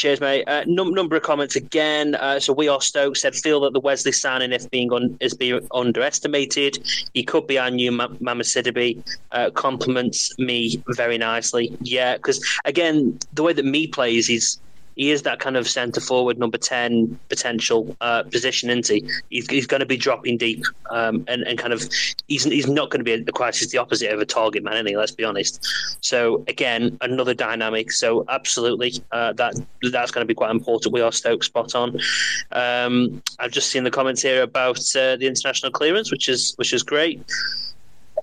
Cheers, mate. Uh, num- number of comments again. Uh, so we are Stoke said feel that the Wesley signing if being un- is being underestimated. He could be our new Ma- Mama Sidibe. Uh, compliments me very nicely. Yeah, because again, the way that me plays, he's he is that kind of centre forward, number 10 potential uh, position, isn't he? He's, he's going to be dropping deep um, and, and kind of, he's, he's not going to be a, quite the opposite of a target man, anything, let's be honest. So, again, another dynamic. So, absolutely, uh, that that's going to be quite important. We are Stoke spot on. Um, I've just seen the comments here about uh, the international clearance, which is which is great.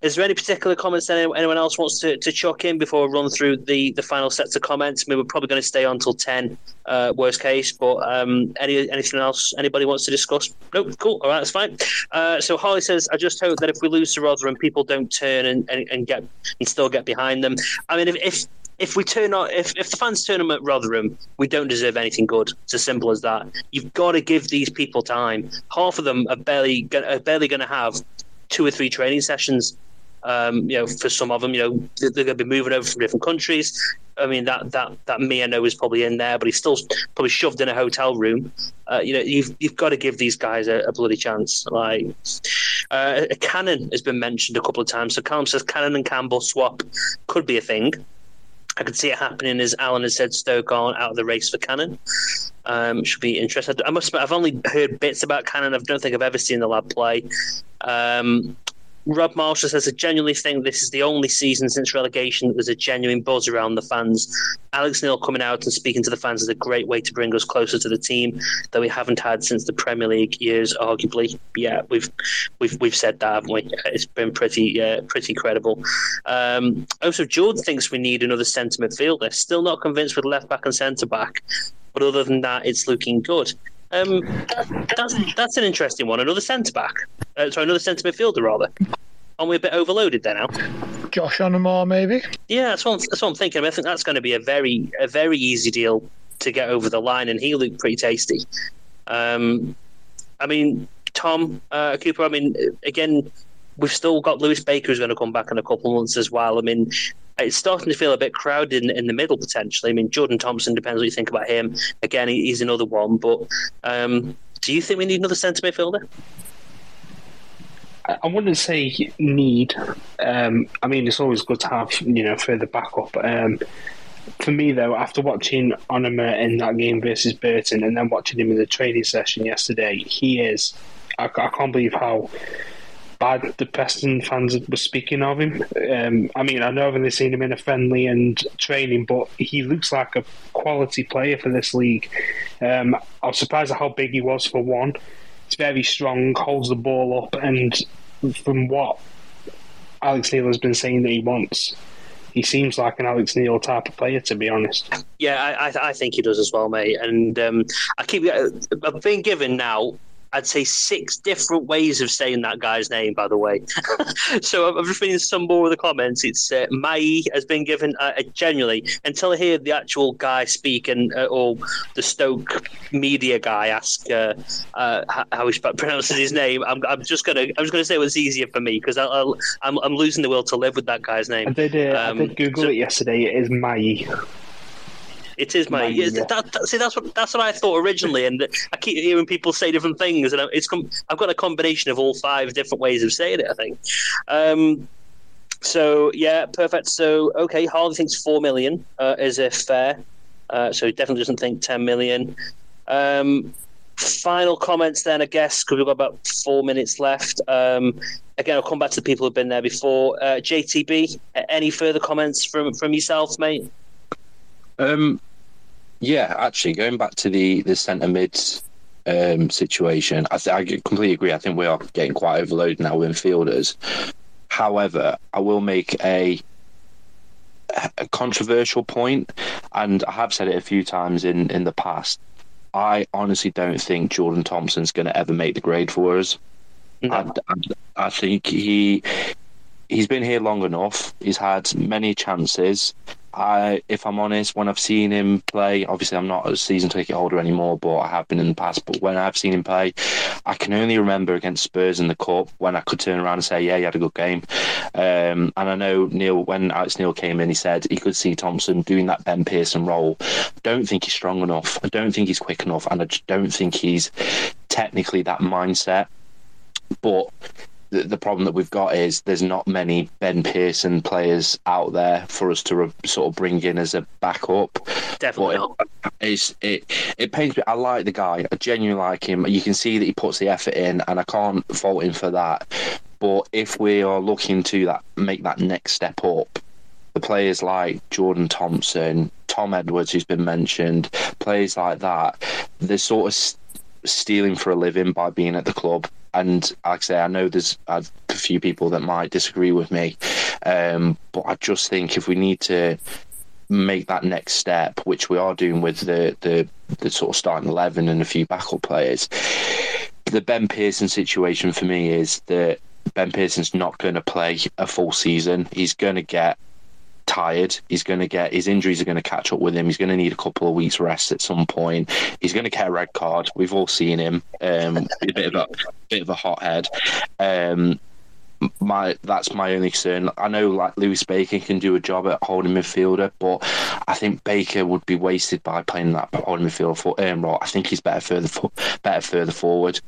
Is there any particular comments anyone else wants to, to chuck in before we run through the, the final sets of comments? I mean, we're probably going to stay on until 10, uh, worst case, but um, any anything else anybody wants to discuss? Nope, cool. All right, that's fine. Uh, so Holly says, I just hope that if we lose to Rotherham, people don't turn and, and, and get and still get behind them. I mean, if, if if we turn on, if, if the fans turn them at Rotherham, we don't deserve anything good. It's as simple as that. You've got to give these people time. Half of them are barely are barely going to have two or three training sessions. Um, you know, for some of them, you know, they're, they're going to be moving over from different countries. I mean, that that that know is probably in there, but he's still probably shoved in a hotel room. Uh, you know, you've you've got to give these guys a, a bloody chance. Like uh, a cannon has been mentioned a couple of times. So Callum says cannon and Campbell swap could be a thing. I could see it happening as Alan has said. Stoke on out of the race for Cannon. Um, should be interesting. I must. I've only heard bits about Cannon. I don't think I've ever seen the lad play. Um, Rob Marshall says, I genuinely think this is the only season since relegation that there's a genuine buzz around the fans. Alex Neil coming out and speaking to the fans is a great way to bring us closer to the team that we haven't had since the Premier League years, arguably. Yeah, we've we've we've said that, haven't we? It's been pretty uh, pretty credible. Um, also, Jordan thinks we need another centre midfielder. Still not convinced with left back and centre back, but other than that, it's looking good. Um, that's that's an interesting one. Another centre back. Uh, sorry, another centre midfielder rather. Aren't we a bit overloaded there now? Josh Onomah, maybe. Yeah, that's what, I'm, that's what I'm thinking. I, mean, I think that's going to be a very a very easy deal to get over the line, and he looked pretty tasty. Um, I mean, Tom uh, Cooper. I mean, again, we've still got Lewis Baker who's going to come back in a couple of months as well. I mean, it's starting to feel a bit crowded in, in the middle potentially. I mean, Jordan Thompson depends what you think about him. Again, he, he's another one. But um, do you think we need another centre midfielder? I wouldn't say need. Um, I mean, it's always good to have you know further backup. Um, for me though, after watching Onomah in that game versus Burton, and then watching him in the training session yesterday, he is. I, I can't believe how bad the Preston fans were speaking of him. Um, I mean, I know I've only seen him in a friendly and training, but he looks like a quality player for this league. Um, I was surprised at how big he was for one. He's very strong, holds the ball up, and from what Alex Neil has been saying that he wants, he seems like an Alex Neil type of player, to be honest. Yeah, I, I, I think he does as well, mate. And um, I keep I've been given now I'd say six different ways of saying that guy's name, by the way. so I've just been in some more of the comments. It's uh, Mai has been given uh, genuinely until I hear the actual guy speak and uh, or the Stoke media guy ask uh, uh, how he pronounces his name. I'm, I'm just gonna I'm just gonna say what's easier for me because I'm I'm losing the will to live with that guy's name. I did uh, um, I did Google so, it yesterday. It is Mai. It is my. Yeah. That, that, see, that's what that's what I thought originally, and I keep hearing people say different things, and it's I've got a combination of all five different ways of saying it. I think. Um, so yeah, perfect. So okay, Harley thinks four million uh, is a fair. Uh, so he definitely doesn't think ten million. Um, final comments then, I guess, because we've got about four minutes left. Um, again, I'll come back to the people who've been there before. Uh, JTB, any further comments from from yourself, mate? Um, yeah, actually, going back to the the centre mid um, situation, I, th- I completely agree. I think we are getting quite overloaded now with fielders. However, I will make a a controversial point, and I have said it a few times in in the past. I honestly don't think Jordan Thompson's going to ever make the grade for us. No. I, I, I think he he's been here long enough. He's had many chances. I, if I'm honest, when I've seen him play, obviously I'm not a season ticket holder anymore, but I have been in the past. But when I've seen him play, I can only remember against Spurs in the cup when I could turn around and say, "Yeah, he had a good game." Um, and I know Neil, when Alex Neil came in, he said he could see Thompson doing that Ben Pearson role. I don't think he's strong enough. I don't think he's quick enough, and I don't think he's technically that mindset. But the, the problem that we've got is there's not many Ben Pearson players out there for us to re- sort of bring in as a backup. Definitely But it, it's, it it pains me. I like the guy. I genuinely like him. You can see that he puts the effort in, and I can't fault him for that. But if we are looking to that make that next step up, the players like Jordan Thompson, Tom Edwards, who's been mentioned, players like that, they're sort of stealing for a living by being at the club. And like I say, I know there's a few people that might disagree with me, um, but I just think if we need to make that next step, which we are doing with the the, the sort of starting eleven and a few backup players, the Ben Pearson situation for me is that Ben Pearson's not going to play a full season. He's going to get tired. He's going to get his injuries are going to catch up with him. He's going to need a couple of weeks rest at some point. He's going to get a red card. We've all seen him. Um, a bit of a bit of a hothead. Um, my that's my only concern. I know like Lewis Baker can do a job at holding midfielder, but I think Baker would be wasted by playing that holding midfielder for um. I think he's better further better further forward.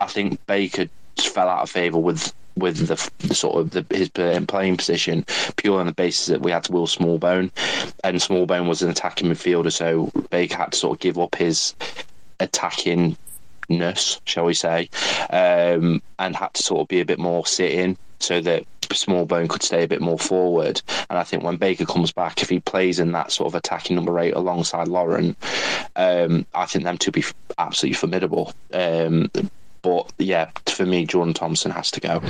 I think Baker fell out of favour with with the, the sort of the, his playing position purely on the basis that we had to will Smallbone, and Smallbone was an attacking midfielder, so Baker had to sort of give up his attacking ness, shall we say, um, and had to sort of be a bit more sitting so that Smallbone could stay a bit more forward. And I think when Baker comes back, if he plays in that sort of attacking number eight alongside Laurent, um, I think them to be absolutely formidable. Um, but yeah, for me, Jordan Thompson has to go.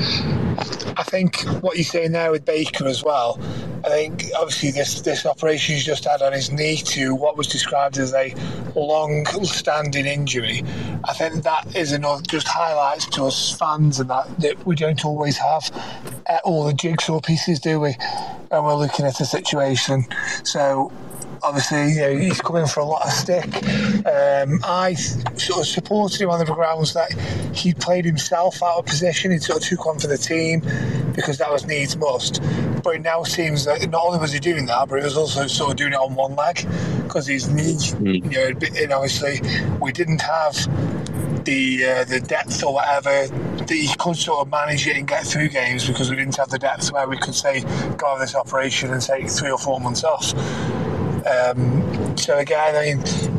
I think what you're saying there with Baker as well. I think obviously this this operation he's just had on his knee to what was described as a long-standing injury. I think that is another just highlights to us fans and that that we don't always have uh, all the jigsaw pieces, do we? When we're looking at a situation, so obviously, you know, he's coming for a lot of stick. Um, I sort of supported him on the grounds that he played himself out of position. He sort of took one for the team because that was needs must. But it now seems that not only was he doing that, but he was also sort of doing it on one leg because his knees, you know, and obviously we didn't have the uh, the depth or whatever that he could sort of manage it and get through games because we didn't have the depth where we could say go have this operation and take three or four months off. Um, so again, I mean,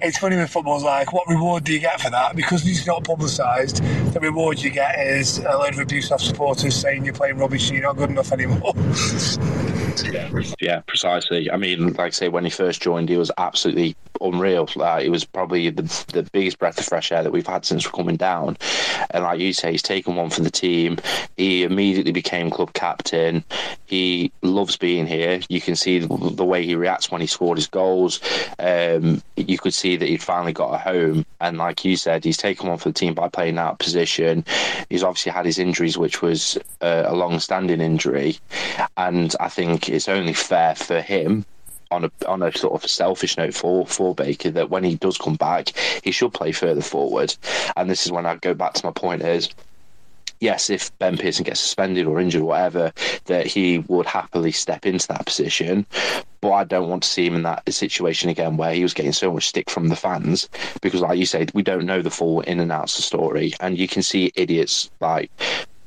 it's funny with football's like, what reward do you get for that? Because it's not publicised, the reward you get is a load of abuse off supporters saying you're playing rubbish and you're not good enough anymore. Yeah, precisely. I mean, like I say, when he first joined, he was absolutely unreal. Like, it was probably the, the biggest breath of fresh air that we've had since we're coming down. And like you say, he's taken one for the team. He immediately became club captain. He loves being here. You can see the, the way he reacts when he scored his goals. Uh, Um, you could see that he'd finally got a home. And like you said, he's taken one for the team by playing of position. He's obviously had his injuries, which was uh, a long-standing injury. And I think it's only fair for him on a on a sort of selfish note for for Baker that when he does come back, he should play further forward. And this is when I go back to my point is. Yes, if Ben Pearson gets suspended or injured or whatever, that he would happily step into that position. But I don't want to see him in that situation again where he was getting so much stick from the fans because, like you said, we don't know the full in and outs of the story. And you can see idiots like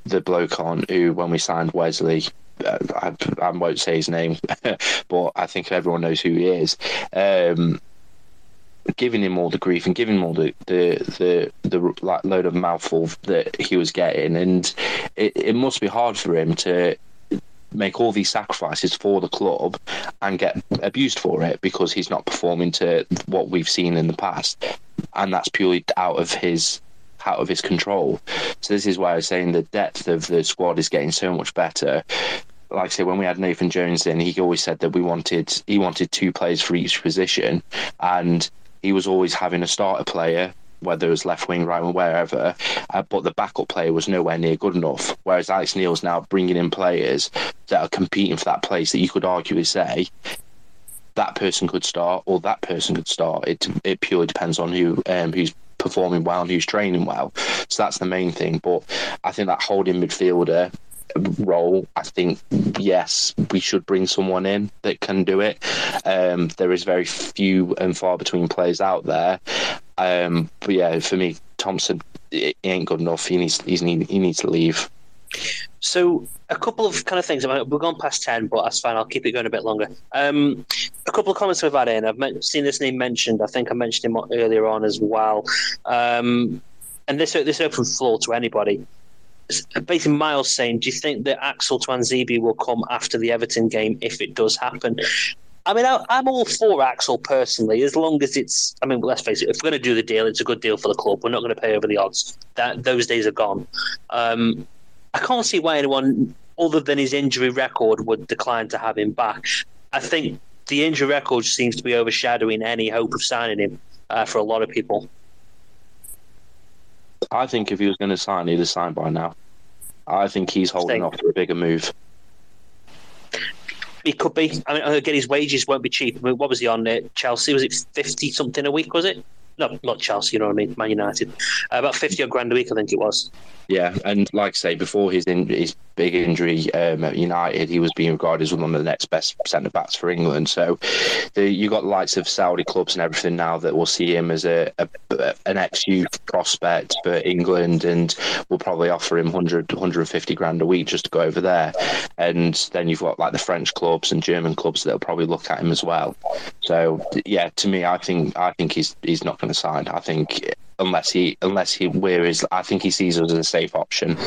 the bloke on who, when we signed Wesley, uh, I, I won't say his name, but I think everyone knows who he is. Um, giving him all the grief and giving him all the the the, the like load of mouthful that he was getting, and it, it must be hard for him to make all these sacrifices for the club and get abused for it because he's not performing to what we've seen in the past, and that's purely out of his out of his control. So this is why I was saying the depth of the squad is getting so much better. Like I said, when we had Nathan Jones in, he always said that we wanted he wanted two players for each position, and he was always having a starter player whether it was left wing, right wing, wherever. Uh, but the backup player was nowhere near good enough. Whereas Alex Neil's now bringing in players that are competing for that place that you could arguably say that person could start or that person could start. It it purely depends on who um, who's performing well and who's training well. So that's the main thing. But I think that holding midfielder role, I think yes, we should bring someone in that can do it. Um, there is very few and far between players out there. Um, but yeah, for me, Thompson he ain't good enough. He needs he's need, he needs to leave. So a couple of kind of things. We're gone past ten, but that's fine. I'll keep it going a bit longer. Um, a couple of comments we've had in. I've seen this name mentioned. I think I mentioned him earlier on as well. Um, and this this open floor to anybody. Basically, Miles saying, "Do you think that Axel Tuanzebe will come after the Everton game if it does happen?" I mean, I, am all for Axel personally, as long as it's. I mean, let's face it. If we're going to do the deal, it's a good deal for the club. We're not going to pay over the odds. That those days are gone. Um, I can't see why anyone other than his injury record would decline to have him back. I think the injury record seems to be overshadowing any hope of signing him uh, for a lot of people. I think if he was going to sign, he'd have signed by now. I think he's holding off for a bigger move. He could be. I mean, again, his wages won't be cheap. I mean, what was he on? Uh, Chelsea was it fifty something a week? Was it? No, not Chelsea. You know what I mean? Man United. Uh, about fifty odd grand a week, I think it was. Yeah, and like I say, before his in, his big injury um, at United, he was being regarded as one of the next best centre backs for England. So the, you got the likes of Saudi clubs and everything now that will see him as a, a an ex youth prospect for England, and will probably offer him 100, 150 grand a week just to go over there. And then you've got like the French clubs and German clubs that'll probably look at him as well. So yeah, to me, I think I think he's he's not going to sign. I think unless he unless he where is I think he sees us as a safe option.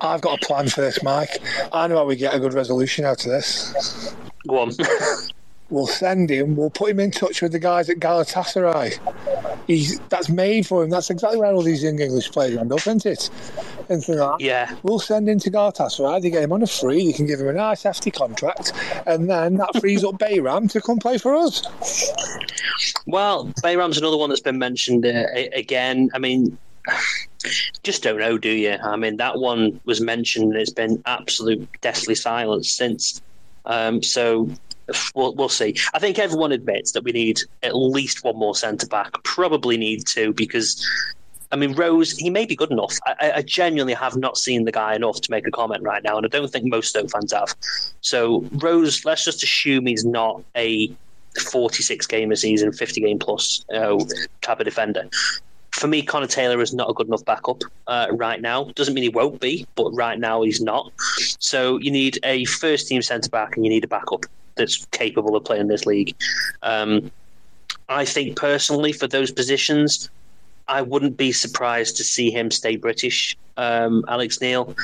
I've got a plan for this, Mike. I know how we get a good resolution out of this. Go on. we'll send him. We'll put him in touch with the guys at Galatasaray. He's that's made for him. That's exactly where all these young English players end up, isn't it? Like that. Yeah. We'll send him to Galatasaray. They get him on a free. You can give him a nice hefty contract, and then that frees up Bayram to come play for us. Well, Bayram's another one that's been mentioned uh, again. I mean, just don't know, do you? I mean, that one was mentioned and it's been absolute deathly silence since. Um, so we'll, we'll see. I think everyone admits that we need at least one more centre back. Probably need two because, I mean, Rose, he may be good enough. I, I, genuinely have not seen the guy enough to make a comment right now, and I don't think most Stoke fans have. So, Rose, let's just assume he's not a 46 game a season, 50 game plus uh, type of defender. For me, Connor Taylor is not a good enough backup uh, right now. Doesn't mean he won't be, but right now he's not. So you need a first team centre back and you need a backup that's capable of playing this league. Um, I think personally, for those positions, I wouldn't be surprised to see him stay British. Um, Alex Neil,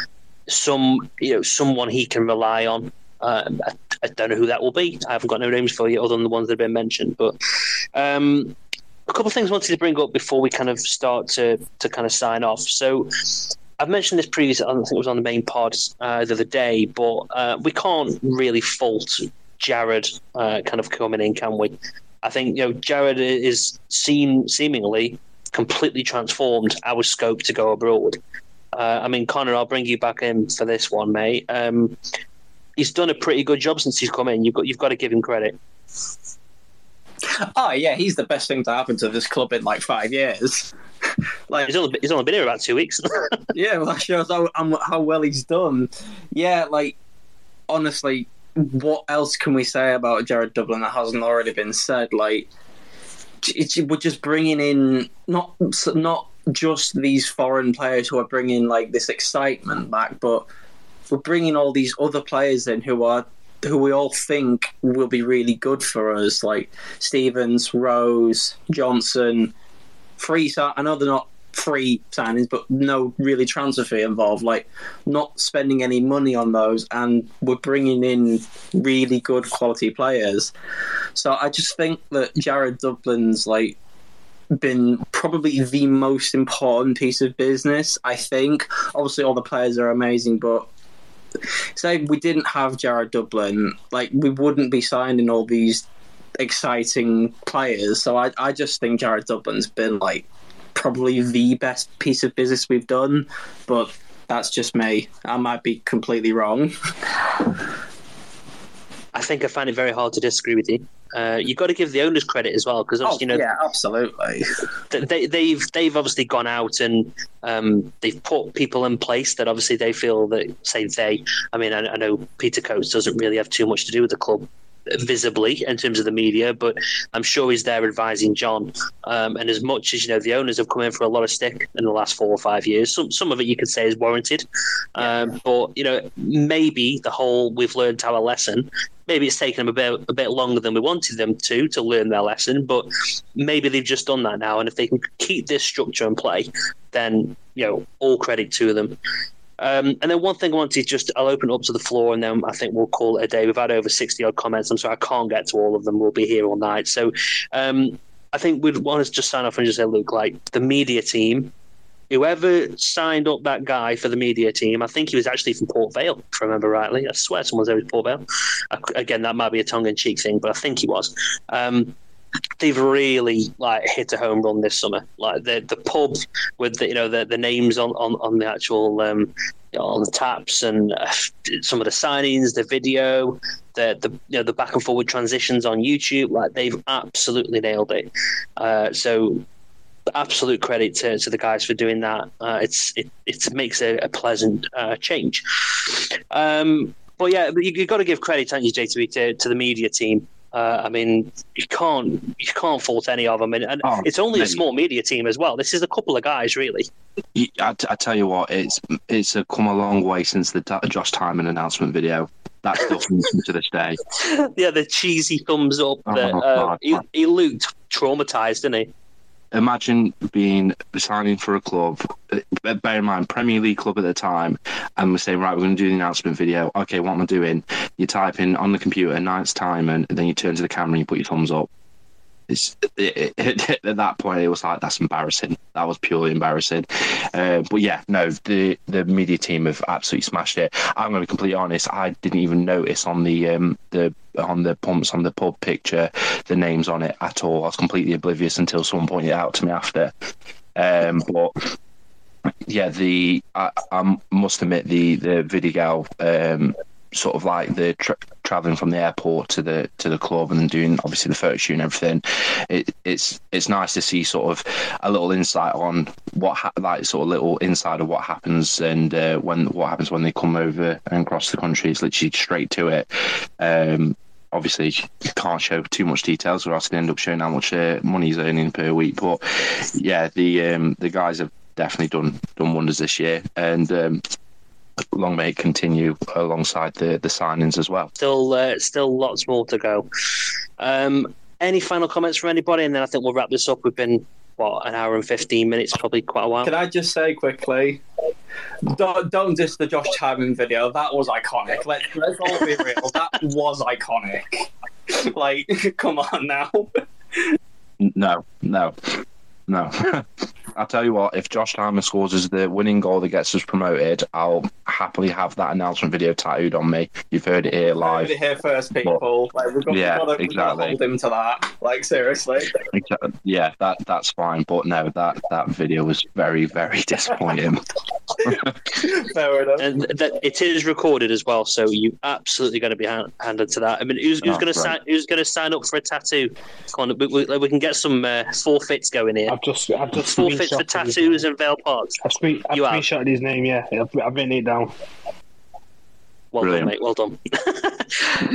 some you know, someone he can rely on. Uh, I, I, don't know who that will be. I haven't got no names for you other than the ones that have been mentioned. But um, a couple of things I wanted to bring up before we kind of start to to kind of sign off. So. I've mentioned this previously. I think it was on the main pod uh, the other day, but uh, we can't really fault Jared uh, kind of coming in, can we? I think you know Jared is seen seemingly completely transformed our scope to go abroad. Uh, I mean, Connor, I'll bring you back in for this one, mate. Um, he's done a pretty good job since he's come in. You've got you've got to give him credit. Oh yeah, he's the best thing to happen to this club in like five years. like he's only, he's only been here about two weeks. yeah, well, that shows how how well he's done. Yeah, like honestly, what else can we say about Jared Dublin that hasn't already been said? Like, we're just bringing in not not just these foreign players who are bringing like this excitement back, but we're bringing all these other players in who are who we all think will be really good for us, like Stevens, Rose, Johnson, free. I know they're not free signings, but no really transfer fee involved. Like not spending any money on those, and we're bringing in really good quality players. So I just think that Jared Dublin's like been probably the most important piece of business. I think obviously all the players are amazing, but say we didn't have Jared Dublin, like we wouldn't be signing all these exciting players. So I, I just think Jared Dublin's been like probably the best piece of business we've done, but that's just me. I might be completely wrong. I think I find it very hard to disagree with you. Uh, you've got to give the owners credit as well because obviously, Oh, you know, yeah, absolutely. th- they, they've they've obviously gone out and um, they've put people in place that obviously they feel that say they. I mean, I, I know Peter Coates doesn't really have too much to do with the club visibly in terms of the media, but I'm sure he's there advising John. Um, and as much as you know, the owners have come in for a lot of stick in the last four or five years. Some some of it you could say is warranted, um, but you know maybe the whole we've learned our lesson. Maybe it's taken them a bit a bit longer than we wanted them to to learn their lesson, but maybe they've just done that now. And if they can keep this structure in play, then you know all credit to them. Um, and then one thing I wanted to just, I'll open up to the floor and then I think we'll call it a day. We've had over 60 odd comments. I'm sorry, I can't get to all of them. We'll be here all night. So um, I think we'd want to just sign off and just say, look, like the media team, whoever signed up that guy for the media team, I think he was actually from Port Vale, if I remember rightly. I swear someone said it was Port Vale. I, again, that might be a tongue in cheek thing, but I think he was. Um, they've really like hit a home run this summer. Like the the pub with the you know the, the names on, on, on the actual um, you know, on the taps and uh, some of the signings, the video, the the you know the back and forward transitions on YouTube. Like they've absolutely nailed it. Uh, so absolute credit to, to the guys for doing that. Uh, it's it, it makes a, a pleasant uh, change. Um, but yeah, you, you've got to give credit, haven't you, JTB, to, to the media team. Uh, I mean, you can't you can't fault any of them, and, and it's only a small media team as well. This is a couple of guys, really. I, I tell you what, it's it's a come a long way since the Josh Tymon announcement video. That still me to this day. yeah, the cheesy thumbs up. Oh, that, uh, he, he looked traumatized, didn't he? Imagine being signing for a club, uh, bear in mind Premier League club at the time, and we're saying right, we're going to do the announcement video. Okay, what am I doing? You type in on the computer night's time, and then you turn to the camera and you put your thumbs up. It's it, it, at that point it was like that's embarrassing. That was purely embarrassing. Uh, but yeah, no, the the media team have absolutely smashed it. I'm going to be completely honest. I didn't even notice on the um the on the pumps on the pub picture the names on it at all. I was completely oblivious until someone pointed it out to me after. Um, but yeah, the I, I must admit the the Vidigal um, sort of like the tra- traveling from the airport to the to the club and doing obviously the photo shoot and everything. It, it's it's nice to see sort of a little insight on what ha- like sort of little insight of what happens and uh, when what happens when they come over and cross the country. It's literally straight to it. Um, obviously you can't show too much details or else they end up showing how much uh, money he's earning per week. But yeah, the um, the guys have definitely done done wonders this year, and um, long may it continue alongside the the signings as well. Still, uh, still lots more to go. Um, any final comments from anybody, and then I think we'll wrap this up. We've been what an hour and fifteen minutes, probably quite a while. Can I just say quickly? Don't, don't diss the Josh Tymon video. That was iconic. Let's, let's all be real. That was iconic. Like, come on now. No, no, no. I'll tell you what, if Josh Tymon scores as the winning goal that gets us promoted, I'll happily have that announcement video tattooed on me. You've heard it here live. Heard it here first, people. Like, we've got, Yeah, we've got to, we've got to exactly. hold him to that. Like, seriously. Exactly. Yeah, that that's fine. But no, that that video was very very disappointing. Fair enough. And that it is recorded as well, so you absolutely going to be hand, handed to that. I mean, who's, who's Oh, going to sign? Who's going to sign up for a tattoo? Come on, we, we, we can get some uh, forfeits going here. I've just, I've just forfeits for tattoos and Vale Park. I've, screen, I've You have. screenshotted his name. Yeah, I've, I've written it down. Well Brilliant. done, mate. Well done.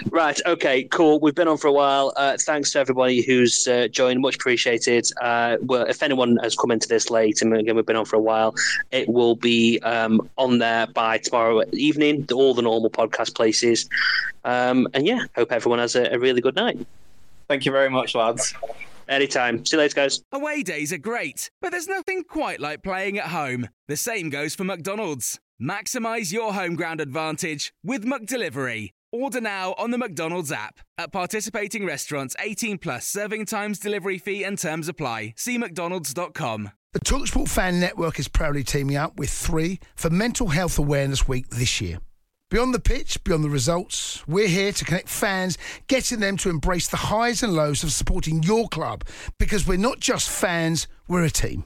right. Okay. Cool. We've been on for a while. Uh, thanks to everybody who's uh, joined. Much appreciated. Uh, well, if anyone has come into this late, and again, we've been on for a while, it will be um, on there by tomorrow evening. All the normal podcast places. Um, and yeah, hope everyone has a, a really good night. Thank you very much, lads. Anytime. See you later, guys. Away days are great, but there's nothing quite like playing at home. The same goes for McDonald's. Maximize your home ground advantage with McDelivery. Order now on the McDonald's app. At participating restaurants, 18 plus serving times, delivery fee, and terms apply. See McDonald's.com. The Talksport Fan Network is proudly teaming up with three for Mental Health Awareness Week this year. Beyond the pitch, beyond the results, we're here to connect fans, getting them to embrace the highs and lows of supporting your club because we're not just fans, we're a team.